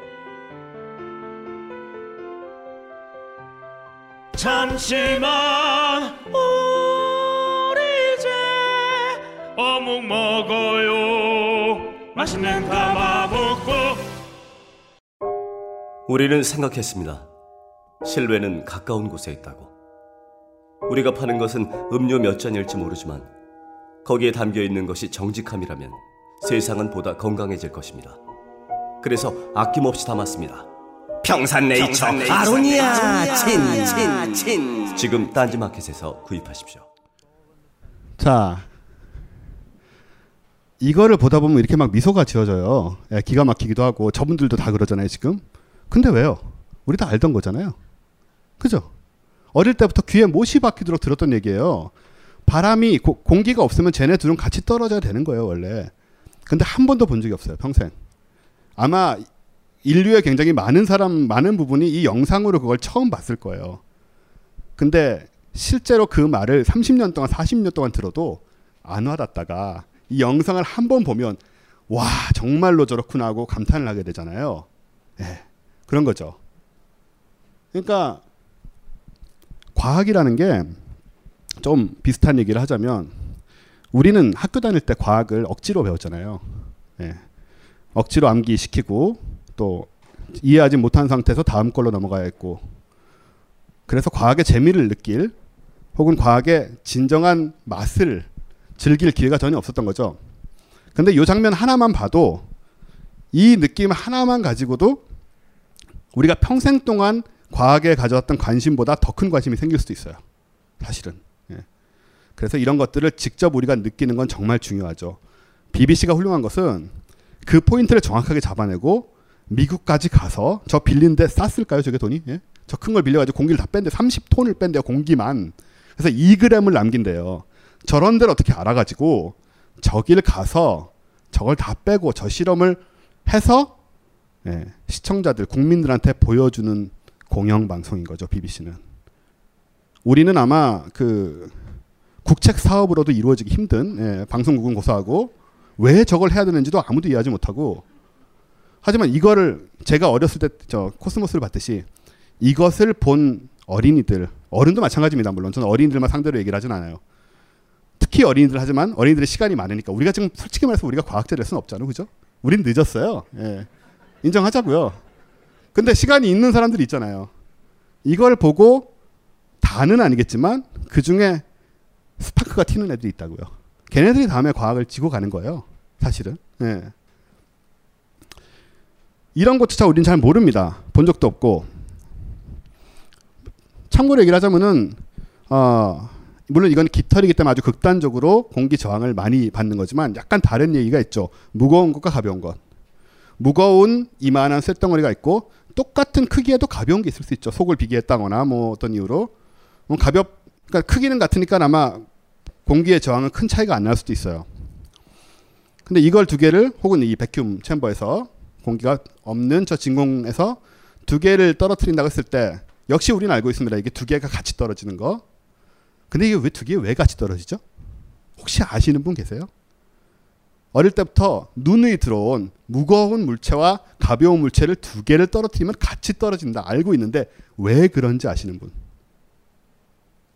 잠시만 우리 이제 어묵 먹어요 맛있는 가마 먹고 우리는 생각했습니다. 실외는 가까운 곳에 있다고. 우리가 파는 것은 음료 몇 잔일지 모르지만 거기에 담겨 있는 것이 정직함이라면 세상은 보다 건강해질 것입니다. 그래서 아낌없이 담았습니다. 평산네이처, 평산네이처 아로니아 아로니아 친, 친, 친. 지금 딴지마켓에서 구입하십시오. 자, 이거를 보다 보면 이렇게 막 미소가 지어져요. 예, 기가 막히기도 하고 저분들도 다 그러잖아요 지금. 근데 왜요? 우리 다 알던 거잖아요. 그죠? 어릴 때부터 귀에 못이 박히도록 들었던 얘기예요. 바람이 고, 공기가 없으면 쟤네 둘은 같이 떨어져야 되는 거예요 원래. 근데 한 번도 본 적이 없어요 평생. 아마 인류의 굉장히 많은 사람 많은 부분이 이 영상으로 그걸 처음 봤을 거예요. 근데 실제로 그 말을 30년 동안 40년 동안 들어도 안 와닿다가 이 영상을 한 번 보면 와 정말로 저렇구나 하고 감탄을 하게 되잖아요. 예, 그런 거죠. 그러니까 과학이라는 게 좀 비슷한 얘기를 하자면 우리는 학교 다닐 때 과학을 억지로 배웠잖아요. 예. 억지로 암기 시키고 또 이해하지 못한 상태에서 다음 걸로 넘어가야 했고 그래서 과학의 재미를 느낄 혹은 과학의 진정한 맛을 즐길 기회가 전혀 없었던 거죠. 근데 이 장면 하나만 봐도 이 느낌 하나만 가지고도 우리가 평생 동안 과학에 가져왔던 관심보다 더 큰 관심이 생길 수도 있어요. 사실은. 예. 그래서 이런 것들을 직접 우리가 느끼는 건 정말 중요하죠. BBC가 훌륭한 것은 그 포인트를 정확하게 잡아내고 미국까지 가서 저 빌린 데 쌌을까요? 저게 돈이? 예? 저 큰 걸 빌려가지고 공기를 다 뺀대. 30톤을 뺀대요. 공기만. 그래서 2g을 남긴대요. 저런 데를 어떻게 알아가지고 저길 가서 저걸 다 빼고 저 실험을 해서 예, 시청자들, 국민들한테 보여주는 공영방송인 거죠. BBC는. 우리는 아마 그 국책 사업으로도 이루어지기 힘든 예, 방송국은 고사하고 왜 저걸 해야 되는지도 아무도 이해하지 못하고 하지만 이거를 제가 어렸을 때 저 코스모스를 봤듯이 이것을 본 어린이들 어른도 마찬가지입니다 물론 저는 어린이들만 상대로 얘기를 하진 않아요 특히 어린이들 하지만 어린이들의 시간이 많으니까 우리가 지금 솔직히 말해서 우리가 과학자 될 수는 없잖아요 그죠 우린 늦었어요 예. 인정하자고요 근데 시간이 있는 사람들이 있잖아요 이걸 보고 다는 아니겠지만 그 중에 스파크가 튀는 애들이 있다고요. 걔네들이 다음에 과학을 지고 가는 거예요. 사실은. 예. 이런 것조차 우리는 잘 모릅니다. 본 적도 없고. 참고로 얘기를 하자면은 어, 물론 이건 깃털이기 때문에 아주 극단적으로 공기 저항을 많이 받는 거지만 약간 다른 얘기가 있죠. 무거운 것과 가벼운 것. 무거운 이만한 쇳덩어리가 있고 똑같은 크기에도 가벼운 게 있을 수 있죠. 속을 비교했다거나 뭐 어떤 이유로. 가볍 그러니까 크기는 같으니까 아마 공기의 저항은 큰 차이가 안 날 수도 있어요. 근데 이걸 두 개를 혹은 이 백큐ම් 챔버에서 공기가 없는 저 진공에서 두 개를 떨어뜨린다고 했을 때 역시 우리는 알고 있습니다. 이게 두 개가 같이 떨어지는 거. 근데 이게 왜 두 개 왜 같이 떨어지죠? 혹시 아시는 분 계세요? 어릴 때부터 눈이 들어온 무거운 물체와 가벼운 물체를 두 개를 떨어뜨리면 같이 떨어진다 알고 있는데 왜 그런지 아시는 분?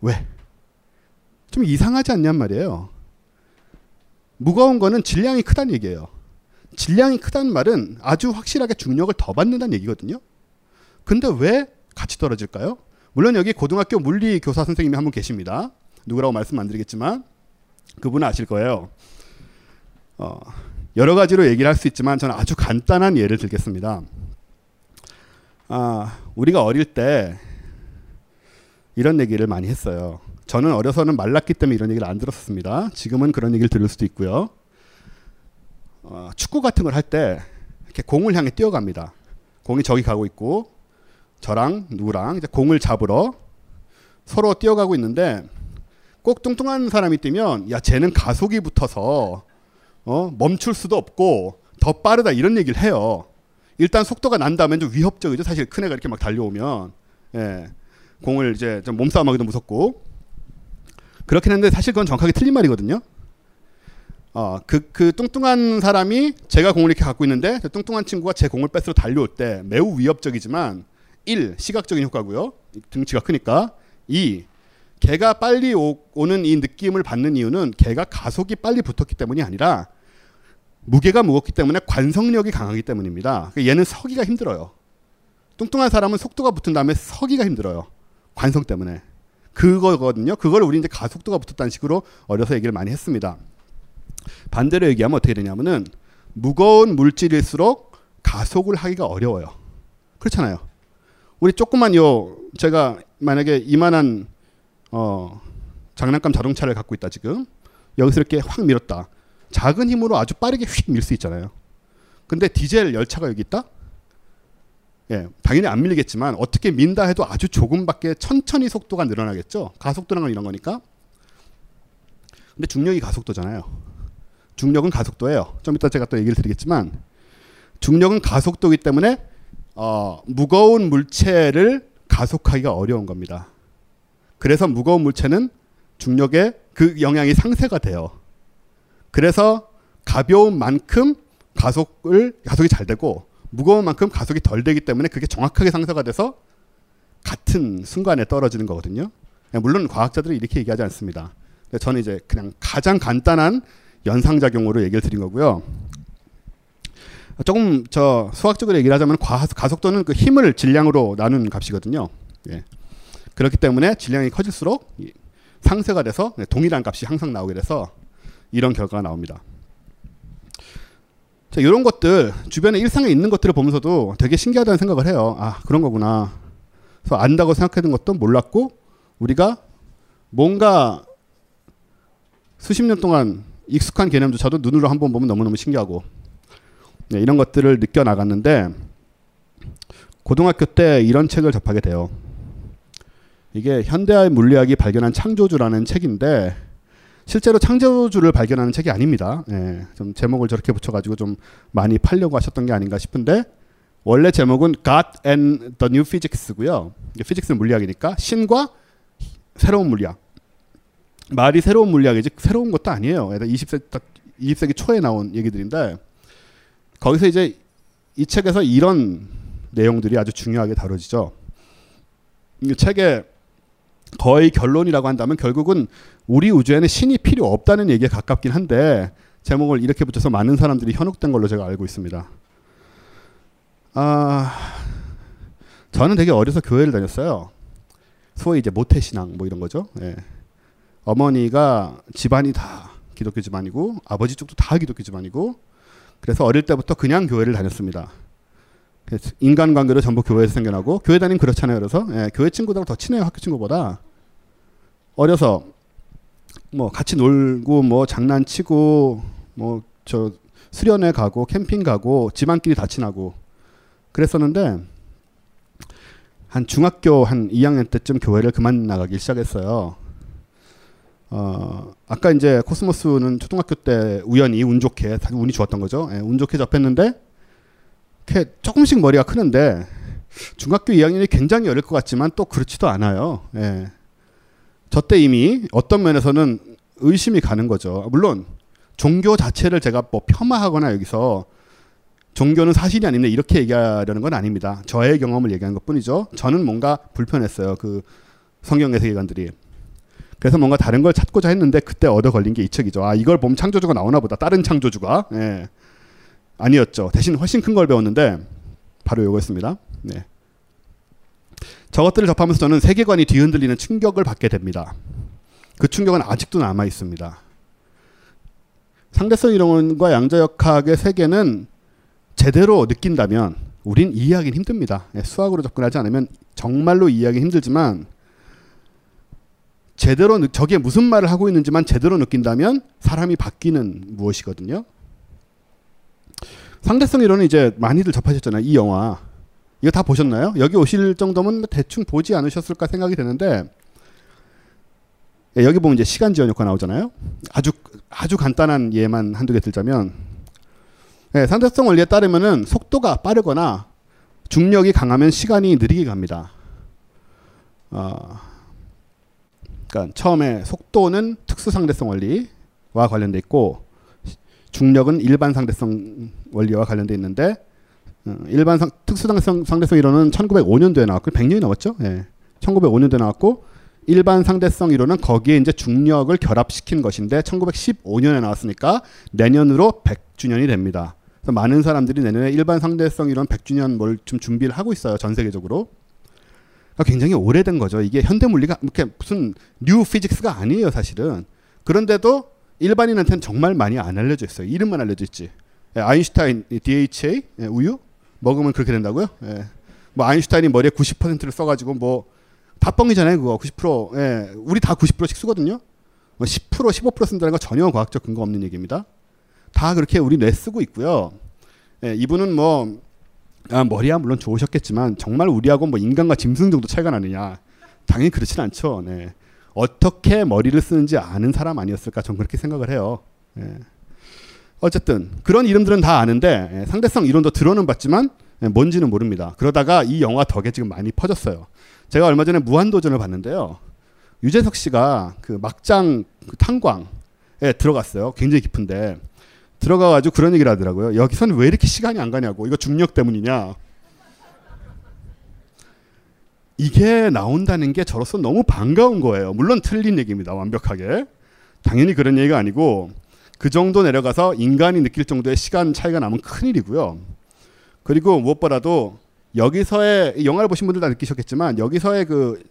왜? 좀 이상하지 않냔 말이에요. 무거운 거는 질량이 크다는 얘기예요. 질량이 크다는 말은 아주 확실하게 중력을 더 받는다는 얘기거든요. 근데 왜 같이 떨어질까요? 물론 여기 고등학교 물리 교사 선생님이 한 분 계십니다. 누구라고 말씀 안 드리겠지만 그분은 아실 거예요. 어, 여러 가지로 얘기를 할 수 있지만 저는 아주 간단한 예를 들겠습니다. 아, 우리가 어릴 때 이런 얘기를 많이 했어요. 저는 어려서는 말랐기 때문에 이런 얘기를 안 들었습니다. 지금은 그런 얘기를 들을 수도 있고요. 어, 축구 같은 걸 할 때 이렇게 공을 향해 뛰어갑니다. 공이 저기 가고 있고 저랑 누구랑 이제 공을 잡으러 서로 뛰어가고 있는데 꼭 뚱뚱한 사람이 뛰면 야 쟤는 가속이 붙어서 어, 멈출 수도 없고 더 빠르다 이런 얘기를 해요. 일단 속도가 난 다음엔 좀 위협적이죠. 사실 큰 애가 이렇게 막 달려오면 예, 공을 이제 좀 몸싸움하기도 무섭고 그렇긴 한데 사실 그건 정확하게 틀린 말이거든요. 어, 그, 그 뚱뚱한 사람이 제가 공을 이렇게 갖고 있는데 그 뚱뚱한 친구가 제 공을 뺏으러 달려올 때 매우 위협적이지만 1. 시각적인 효과고요. 등치가 크니까 2. 개가 빨리 오, 오는 이 느낌을 받는 이유는 개가 가속이 빨리 붙었기 때문이 아니라 무게가 무겁기 때문에 관성력이 강하기 때문입니다. 그러니까 얘는 서기가 힘들어요. 뚱뚱한 사람은 속도가 붙은 다음에 서기가 힘들어요. 관성 때문에. 그거거든요. 그걸 우리 이제 가속도가 붙었다는 식으로 어려서 얘기를 많이 했습니다. 반대로 얘기하면 어떻게 되냐면은 무거운 물질일수록 가속을 하기가 어려워요. 그렇잖아요. 우리 조그만 요 제가 만약에 이만한 어 장난감 자동차를 갖고 있다 지금 여기서 이렇게 확 밀었다. 작은 힘으로 아주 빠르게 휙 밀 수 있잖아요. 근데 디젤 열차가 여기 있다? 예, 당연히 안 밀리겠지만 어떻게 민다 해도 아주 조금밖에 천천히 속도가 늘어나겠죠. 가속도라는 건 이런 거니까. 근데 중력이 가속도잖아요. 중력은 가속도예요. 좀 이따 제가 또 얘기를 드리겠지만 중력은 가속도이기 때문에 어, 무거운 물체를 가속하기가 어려운 겁니다. 그래서 무거운 물체는 중력의 그 영향이 상쇄가 돼요. 그래서 가벼운 만큼 가속을 가속이 잘 되고 무거운 만큼 가속이 덜 되기 때문에 그게 정확하게 상쇄가 돼서 같은 순간에 떨어지는 거거든요. 물론 과학자들은 이렇게 얘기하지 않습니다. 저는 이제 그냥 가장 간단한 연상작용으로 얘기를 드린 거고요. 조금 저 수학적으로 얘기를 하자면 가속도는 그 힘을 질량으로 나눈 값이거든요. 예. 그렇기 때문에 질량이 커질수록 상쇄가 돼서 동일한 값이 항상 나오게 돼서 이런 결과가 나옵니다. 자, 이런 것들 주변에 일상에 있는 것들을 보면서도 되게 신기하다는 생각을 해요. 아 그런 거구나. 그래서 안다고 생각했던 것도 몰랐고 우리가 뭔가 수십 년 동안 익숙한 개념조차도 눈으로 한번 보면 너무너무 신기하고 네, 이런 것들을 느껴 나갔는데 고등학교 때 이런 책을 접하게 돼요. 이게 현대의 물리학이 발견한 창조주라는 책인데 실제로 창조주를 발견하는 책이 아닙니다. 예, 좀 제목을 저렇게 붙여가지고 좀 많이 팔려고 하셨던 게 아닌가 싶은데 원래 제목은 God and the New Physics고요. 피직스는 물리학이니까 신과 새로운 물리학. 말이 새로운 물리학이지 새로운 것도 아니에요. 20세기 20세기 초에 나온 얘기들인데 거기서 이제 이 책에서 이런 내용들이 아주 중요하게 다뤄지죠. 이 책의 거의 결론이라고 한다면 결국은 우리 우주에는 신이 필요 없다는 얘기에 가깝긴 한데 제목을 이렇게 붙여서 많은 사람들이 현혹된 걸로 제가 알고 있습니다. 아, 저는 되게 어려서 교회를 다녔어요. 소위 이제 모태 신앙 뭐 이런 거죠. 예. 어머니가 집안이 다 기독교 집안이고 아버지 쪽도 다 기독교 집안이고 그래서 어릴 때부터 그냥 교회를 다녔습니다. 인간관계로 전부 교회에서 생겨나고 교회 다니면 그렇잖아요. 그래서 예, 교회 친구들하고 더 친해요 학교 친구보다 어려서 뭐 같이 놀고 뭐 장난치고 뭐 저 수련회 가고 캠핑 가고 집안끼리 다 친하고 그랬었는데 한 중학교 한 2학년 때쯤 교회를 그만 나가기 시작했어요. 어, 아까 이제 코스모스는 초등학교 때 우연히 운 좋게 다 운이 좋았던 거죠. 예, 운 좋게 접했는데 이렇게 조금씩 머리가 크는데 중학교 2학년이 굉장히 어릴 것 같지만 또 그렇지도 않아요. 예. 저때 이미 어떤 면에서는 의심이 가는 거죠. 물론 종교 자체를 제가 뭐 폄하하거나 여기서 종교는 사실이 아닌데 이렇게 얘기하려는 건 아닙니다. 저의 경험을 얘기하는 것 뿐이죠. 저는 뭔가 불편했어요. 그 성경의 세계관들이. 그래서 뭔가 다른 걸 찾고자 했는데 그때 얻어 걸린 게 이 책이죠. 아 이걸 보면 창조주가 나오나 보다. 다른 창조주가. 예. 아니었죠. 대신 훨씬 큰 걸 배웠는데 바로 이거였습니다. 네. 저것들을 접하면서 저는 세계관이 뒤흔들리는 충격을 받게 됩니다. 그 충격은 아직도 남아 있습니다. 상대성 이론과 양자역학의 세계는 제대로 느낀다면 우린 이해하기는 힘듭니다. 예, 수학으로 접근하지 않으면 정말로 이해하기 힘들지만 제대로 느, 저게 무슨 말을 하고 있는지만 제대로 느낀다면 사람이 바뀌는 무엇이거든요. 상대성 이론은 이제 많이들 접하셨잖아요. 이 영화 이거 다 보셨나요? 여기 오실 정도면 대충 보지 않으셨을까 생각이 되는데 예, 여기 보면 이제 시간 지연 효과 나오잖아요. 아주 아주 간단한 예만 한두 개 들자면 예, 상대성 원리에 따르면은 속도가 빠르거나 중력이 강하면 시간이 느리게 갑니다. 어, 그러니까 처음에 속도는 특수 상대성 원리와 관련돼 있고 중력은 일반 상대성 원리와 관련돼 있는데 어, 일반 상, 특수 상대성, 상대성 이론은 1905년도에 나왔고 100년이 넘었죠. 예. 1905년도에 나왔고 일반 상대성 이론은 거기에 이제 중력을 결합시킨 것인데 1915년에 나왔으니까 내년으로 100주년이 됩니다. 그래서 많은 사람들이 내년에 일반 상대성 이론 100주년 뭘 좀 준비를 하고 있어요. 전 세계적으로. 그러니까 굉장히 오래된 거죠. 이게 현대 물리가 이렇게 무슨 new physics가 아니에요, 사실은. 그런데도 일반인한테는 정말 많이 안 알려져 있어요. 이름만 알려져 있지. 예, 아인슈타인 DHA 예, 우유 먹으면 그렇게 된다고요? 예. 뭐 아인슈타인이 머리에 90%를 써가지고 뭐 다 뻥이잖아요, 그거 90%. 예, 우리 다 90%씩 쓰거든요. 뭐 10% 15% 쓴다는 거 전혀 과학적 근거 없는 얘기입니다. 다 그렇게 우리 뇌 쓰고 있고요. 예, 이분은 뭐 아, 머리야 물론 좋으셨겠지만 정말 우리하고 뭐 인간과 짐승 정도 차이가 나느냐? 당연히 그렇진 않죠. 네. 어떻게 머리를 쓰는지 아는 사람 아니었을까? 저는 그렇게 생각을 해요. 예. 어쨌든 그런 이름들은 다 아는데 예, 상대성 이론도 들어는 봤지만 예, 뭔지는 모릅니다. 그러다가 이 영화 덕에 지금 많이 퍼졌어요. 제가 얼마 전에 무한도전을 봤는데요. 유재석 씨가 그 막장 그 탄광에 들어갔어요. 굉장히 깊은데 들어가가지고 그런 얘기를 하더라고요. 여기서는 왜 이렇게 시간이 안 가냐고. 이거 중력 때문이냐. 이게 나온다는 게 저로서 너무 반가운 거예요. 물론 틀린 얘기입니다. 완벽하게. 당연히 그런 얘기가 아니고 그 정도 내려가서 인간이 느낄 정도의 시간 차이가 나면 큰일이고요. 그리고 무엇보다도 여기서의 영화를 보신 분들 다 느끼셨겠지만 여기서의 그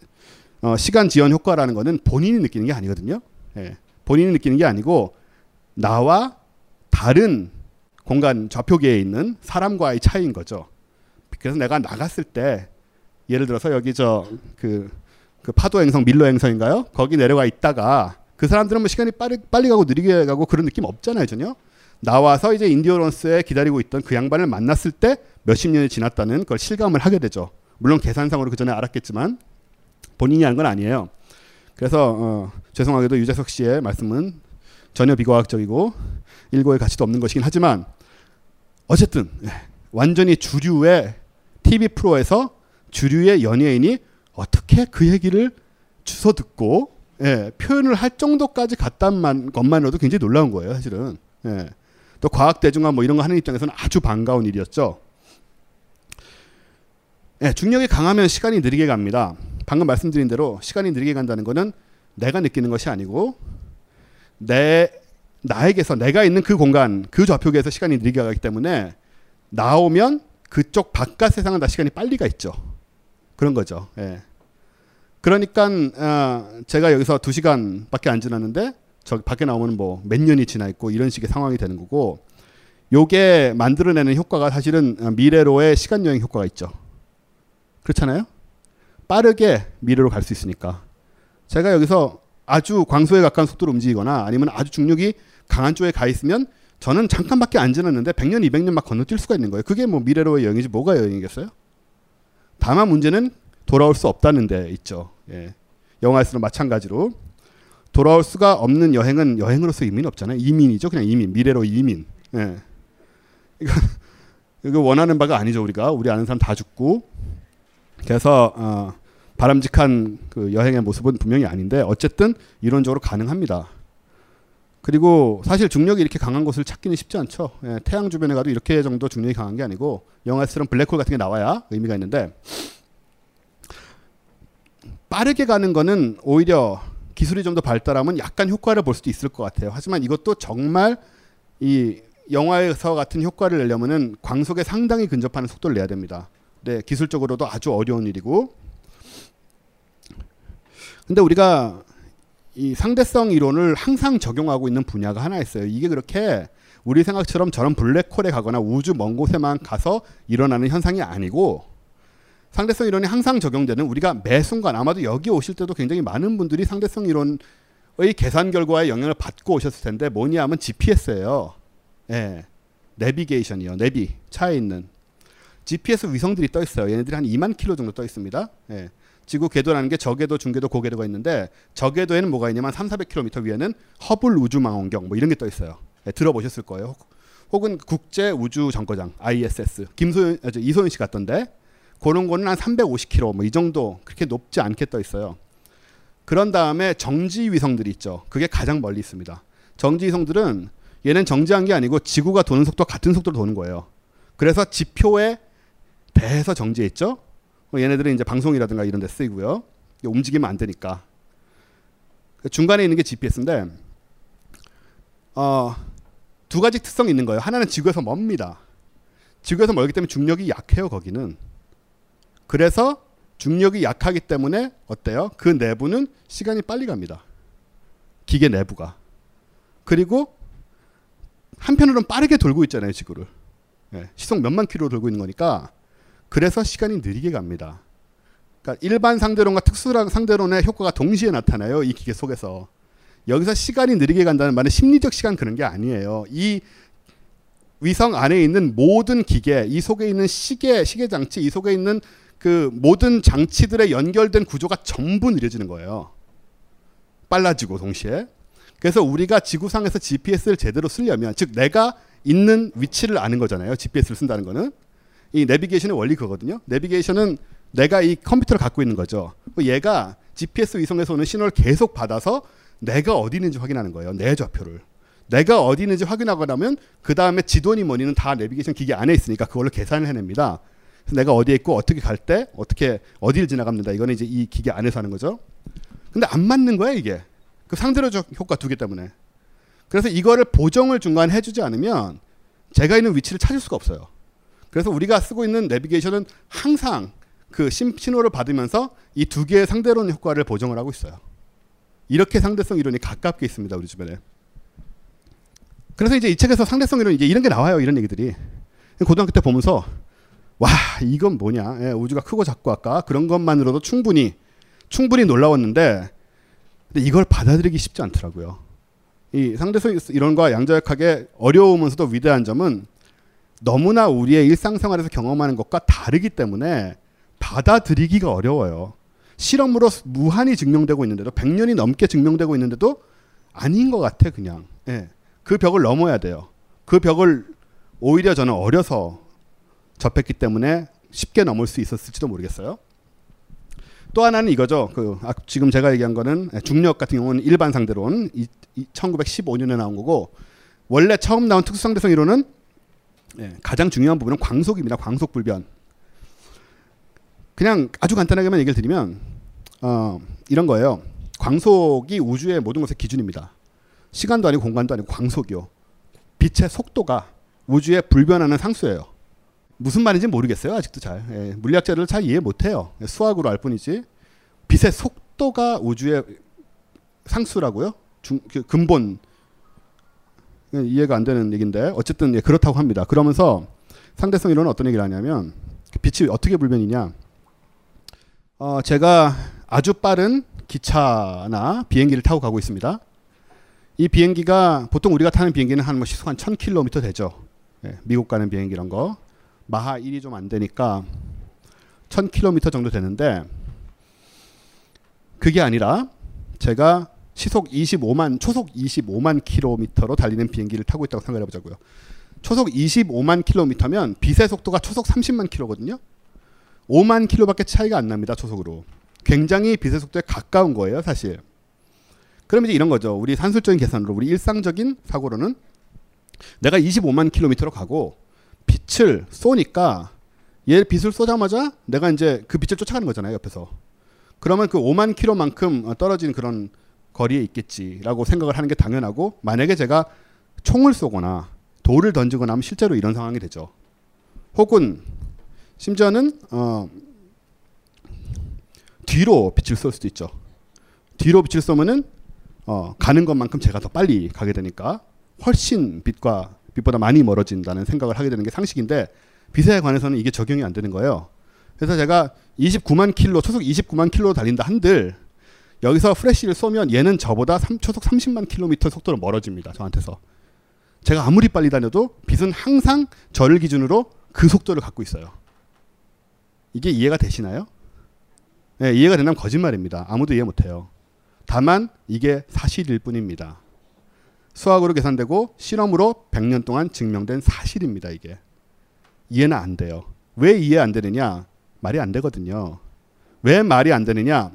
어, 시간 지연 효과라는 거는 본인이 느끼는 게 아니거든요. 예. 본인이 느끼는 게 아니고 나와 다른 공간 좌표계에 있는 사람과의 차이인 거죠. 그래서 내가 나갔을 때 예를 들어서 여기 저그 그 파도 행성 밀러 행성인가요? 거기 내려가 있다가 그 사람들은 뭐 시간이 빨리 빨리 가고 느리게 가고 그런 느낌 없잖아요, 전혀. 나와서 이제 인디어런스에 기다리고 있던 그 양반을 만났을 때 몇십 년이 지났다는 그걸 실감을 하게 되죠. 물론 계산상으로 그 전에 알았겠지만 본인이 하는 건 아니에요. 그래서 어, 죄송하게도 유재석 씨의 말씀은 전혀 비과학적이고 일고의 가치도 없는 것이긴 하지만 어쨌든 예, 완전히 주류의 TV 프로에서 주류의 연예인이 어떻게 그 얘기를 주워 듣고 예, 표현을 할 정도까지 갔단 것만으로도 굉장히 놀라운 거예요, 사실은. 예. 또 과학 대중화 뭐 이런 거 하는 입장에서는 아주 반가운 일이었죠. 예, 중력이 강하면 시간이 느리게 갑니다. 방금 말씀드린 대로 시간이 느리게 간다는 거는 내가 느끼는 것이 아니고 내 나에게서 내가 있는 그 공간 그 좌표계에서 시간이 느리게 가기 때문에 나오면 그쪽 바깥 세상은 다 시간이 빨리 가 있죠. 그런 거죠. 예. 그러니까 어, 제가 여기서 두 시간밖에 안 지났는데 저 밖에 나오면 뭐 몇 년이 지나 있고 이런 식의 상황이 되는 거고 요게 만들어내는 효과가 사실은 미래로의 시간 여행 효과가 있죠. 그렇잖아요. 빠르게 미래로 갈 수 있으니까 제가 여기서 아주 광소에 가까운 속도로 움직이거나 아니면 아주 중력이 강한 쪽에 가 있으면 저는 잠깐밖에 안 지났는데 100년, 200년 막 건너뛸 수가 있는 거예요. 그게 뭐 미래로의 여행이지 뭐가 여행이겠어요? 다만 문제는 돌아올 수 없다는 데 있죠. 예. 영화에서는 마찬가지로 돌아올 수가 없는 여행은 여행으로서 의미는 없잖아요. 이민이죠. 그냥 이민. 미래로 이민. 예. 이거 원하는 바가 아니죠. 우리가 우리 아는 사람 다 죽고 그래서 어, 바람직한 그 여행의 모습은 분명히 아닌데 어쨌든 이론적으로 가능합니다. 그리고 사실 중력이 이렇게 강한 곳을 찾기는 쉽지 않죠. 예, 태양 주변에 가도 이렇게 정도 중력이 강한 게 아니고 영화에서처럼 블랙홀 같은 게 나와야 의미가 있는데 빠르게 가는 거는 오히려 기술이 좀 더 발달하면 약간 효과를 볼 수도 있을 것 같아요. 하지만 이것도 정말 이 영화에서 같은 효과를 내려면은 광속에 상당히 근접하는 속도를 내야 됩니다. 네, 기술적으로도 아주 어려운 일이고. 근데 우리가 이 상대성 이론을 항상 적용하고 있는 분야가 하나 있어요. 이게 그렇게 우리 생각처럼 저런 블랙홀에 가거나 우주 먼 곳에만 가서 일어나는 현상이 아니고 상대성 이론이 항상 적용되는 우리가 매 순간 아마도 여기 오실 때도 굉장히 많은 분들이 상대성 이론의 계산 결과에 영향을 받고 오셨을 텐데 뭐냐 하면 GPS예요. 예. 내비게이션이요. 내비 차에 있는 GPS 위성들이 떠 있어요. 얘네들이 한 2만 킬로 정도 떠 있습니다. 예. 지구 궤도라는 게 저궤도, 중궤도, 고궤도가 있는데 저궤도에는 뭐가 있냐면 3, 400km 위에는 허블 우주 망원경 뭐 이런 게 떠 있어요. 예, 들어보셨을 거예요. 혹은 국제 우주 정거장 ISS 김소연 아, 이소연 씨 같던데 그런 거는 한 350km 뭐 이 정도 그렇게 높지 않게 떠 있어요. 그런 다음에 정지 위성들이 있죠. 그게 가장 멀리 있습니다. 정지 위성들은 얘는 정지한 게 아니고 지구가 도는 속도와 같은 속도로 도는 거예요. 그래서 지표에 대해서 정지해 있죠. 뭐 얘네들은 이제 방송이라든가 이런 데 쓰이고요. 움직이면 안 되니까. 중간에 있는 게 GPS인데 어, 두 가지 특성이 있는 거예요. 하나는 지구에서 멉니다. 지구에서 멀기 때문에 중력이 약해요, 거기는. 그래서 중력이 약하기 때문에 어때요? 그 내부는 시간이 빨리 갑니다. 기계 내부가. 그리고 한편으로는 빠르게 돌고 있잖아요, 지구를. 예, 시속 몇만 킬로 돌고 있는 거니까 그래서 시간이 느리게 갑니다. 그러니까 일반 상대론과 특수한 상대론의 효과가 동시에 나타나요. 이 기계 속에서. 여기서 시간이 느리게 간다는 말은 심리적 시간 그런 게 아니에요. 이 위성 안에 있는 모든 기계, 이 속에 있는 시계, 시계 장치, 이 속에 있는 그 모든 장치들의 연결된 구조가 전부 느려지는 거예요. 빨라지고 동시에. 그래서 우리가 지구상에서 GPS를 제대로 쓰려면 즉 내가 있는 위치를 아는 거잖아요. GPS를 쓴다는 거는 이 내비게이션의 원리 그거거든요. 내비게이션은 내가 이 컴퓨터를 갖고 있는 거죠. 얘가 GPS 위성에서 오는 신호를 계속 받아서 내가 어디 있는지 확인하는 거예요. 내 좌표를. 내가 어디 있는지 확인하고 나면 그 다음에 지도니 뭐니는 다 내비게이션 기계 안에 있으니까 그걸로 계산을 해냅니다. 그래서 내가 어디에 있고 어떻게 갈 때 어떻게 어디를 지나갑니다. 이거는 이제 이 기계 안에서 하는 거죠. 근데 안 맞는 거야 이게. 그 상대로적 효과 두 개 때문에. 그래서 이거를 보정을 중간에 해주지 않으면 제가 있는 위치를 찾을 수가 없어요. 그래서 우리가 쓰고 있는 내비게이션은 항상 그 신호를 받으면서 이 두 개의 상대론 효과를 보정을 하고 있어요. 이렇게 상대성 이론이 가깝게 있습니다. 우리 주변에. 그래서 이제 이 책에서 상대성 이론 이제 이런 게 나와요. 이런 얘기들이. 고등학교 때 보면서 와 이건 뭐냐 예, 우주가 크고 작고 아까 그런 것만으로도 충분히 충분히 놀라웠는데 근데 이걸 받아들이기 쉽지 않더라고요. 이 상대성 이론과 양자역학의 어려우면서도 위대한 점은 너무나 우리의 일상생활에서 경험하는 것과 다르기 때문에 받아들이기가 어려워요. 실험으로 무한히 증명되고 있는데도 100년이 넘게 증명되고 있는데도 아닌 것 같아 그냥. 예. 그 벽을 넘어야 돼요. 그 벽을 오히려 저는 어려서 접했기 때문에 쉽게 넘을 수 있었을지도 모르겠어요. 또 하나는 이거죠. 그 아, 지금 제가 얘기한 거는 중력 같은 경우는 일반 상대론 1915년에 나온 거고 원래 처음 나온 특수상대성 이론은 예, 가장 중요한 부분은 광속입니다. 광속 불변. 그냥 아주 간단하게만 얘기를 드리면 어, 이런 거예요. 광속이 우주의 모든 것의 기준입니다. 시간도 아니고 공간도 아니고 광속이요. 빛의 속도가 우주에 불변하는 상수예요. 무슨 말인지 모르겠어요. 아직도 잘. 예, 물리학자들 잘 이해 못해요. 수학으로 알 뿐이지. 빛의 속도가 우주의 상수라고요? 중, 그 근본 이해가 안 되는 얘기인데 어쨌든 예, 그렇다고 합니다. 그러면서 상대성 이론은 어떤 얘기를 하냐면 빛이 어떻게 불변이냐? 어, 제가 아주 빠른 기차나 비행기를 타고 가고 있습니다. 이 비행기가 보통 우리가 타는 비행기는 한 뭐 시속 한 1000km 되죠. 예, 미국 가는 비행기 이런 거. 마하 1이 좀 안 되니까 1000km 정도 되는데 그게 아니라 제가 시속 25만 초속 25만 킬로미터로 달리는 비행기를 타고 있다고 생각해 보자고요. 초속 25만 킬로미터면 빛의 속도가 초속 30만 킬로거든요. 5만 킬로밖에 차이가 안 납니다. 초속으로. 굉장히 빛의 속도에 가까운 거예요, 사실. 그럼 이제 이런 거죠. 우리 산술적인 계산으로 우리 일상적인 사고로는 내가 25만 킬로미터로 가고 빛을 쏘니까 얘 빛을 쏘자마자 내가 이제 그 빛을 쫓아가는 거잖아요, 옆에서. 그러면 그 5만 킬로만큼 떨어진 그런 거리에 있겠지라고 생각을 하는 게 당연하고 만약에 제가 총을 쏘거나 돌을 던지거나 하면 실제로 이런 상황이 되죠. 혹은 심지어는 어 뒤로 빛을 쏠 수도 있죠. 뒤로 빛을 쏘면은 어 가는 것만큼 제가 더 빨리 가게 되니까 훨씬 빛과 빛보다 많이 멀어진다는 생각을 하게 되는 게 상식인데 빛에 관해서는 이게 적용이 안 되는 거예요. 그래서 제가 29만 킬로 초속 29만 킬로 달린다 한들 여기서 프레쉬를 쏘면 얘는 저보다 3, 초속 30만 킬로미터 속도로 멀어집니다. 저한테서. 제가 아무리 빨리 다녀도 빛은 항상 저를 기준으로 그 속도를 갖고 있어요. 이게 이해가 되시나요? 네, 이해가 된다면 거짓말입니다. 아무도 이해 못해요. 다만 이게 사실일 뿐입니다. 수학으로 계산되고 실험으로 100년 동안 증명된 사실입니다. 이게 이해는 안 돼요. 왜 이해 안 되느냐? 말이 안 되거든요. 왜 말이 안 되느냐?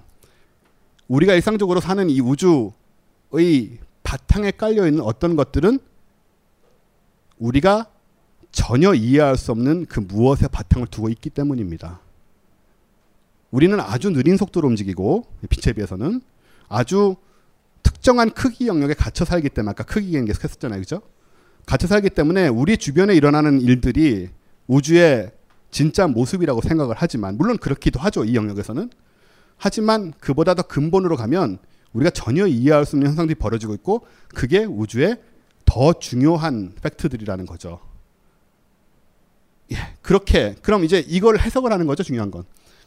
우리가 일상적으로 사는 이 우주의 바탕에 깔려 있는 어떤 것들은 우리가 전혀 이해할 수 없는 그 무엇의 바탕을 두고 있기 때문입니다. 우리는 아주 느린 속도로 움직이고 빛에 비해서는 아주 특정한 크기 영역에 갇혀 살기 때문에 아까 크기 얘기 계속 했었잖아요. 그죠? 갇혀 살기 때문에 우리 주변에 일어나는 일들이 우주의 진짜 모습이라고 생각을 하지만 물론 그렇기도 하죠. 이 영역에서는. 하지만 그보다 더 근본으로 가면 우리가 전혀 이해할 수 없는 현상들이 벌어지고 있고 그게 우주의 더 중요한 팩트들이라는 거죠. 예, 그렇게 그럼 이제 이걸 해석을 하는 거죠. 중요한 건.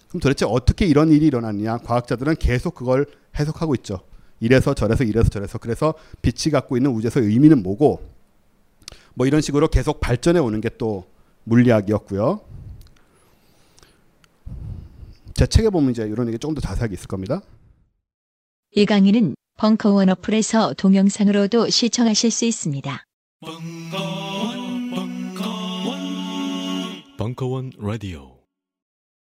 그럼 도대체 어떻게 이런 일이 일어났냐? 과학자들은 계속 그걸 해석하고 있죠. 이래서 저래서 이래서 저래서 그래서 빛이 갖고 있는 우주에서 의미는 뭐고 뭐 이런 식으로 계속 발전해 오는 게 또 물리학이었고요. 제 책에 보면 이제 이런 얘기 조금 더 자세하게 있을 겁니다. 이 강의는 벙커원 어플에서 동영상으로도 시청하실 수 있습니다. 벙커원 라디오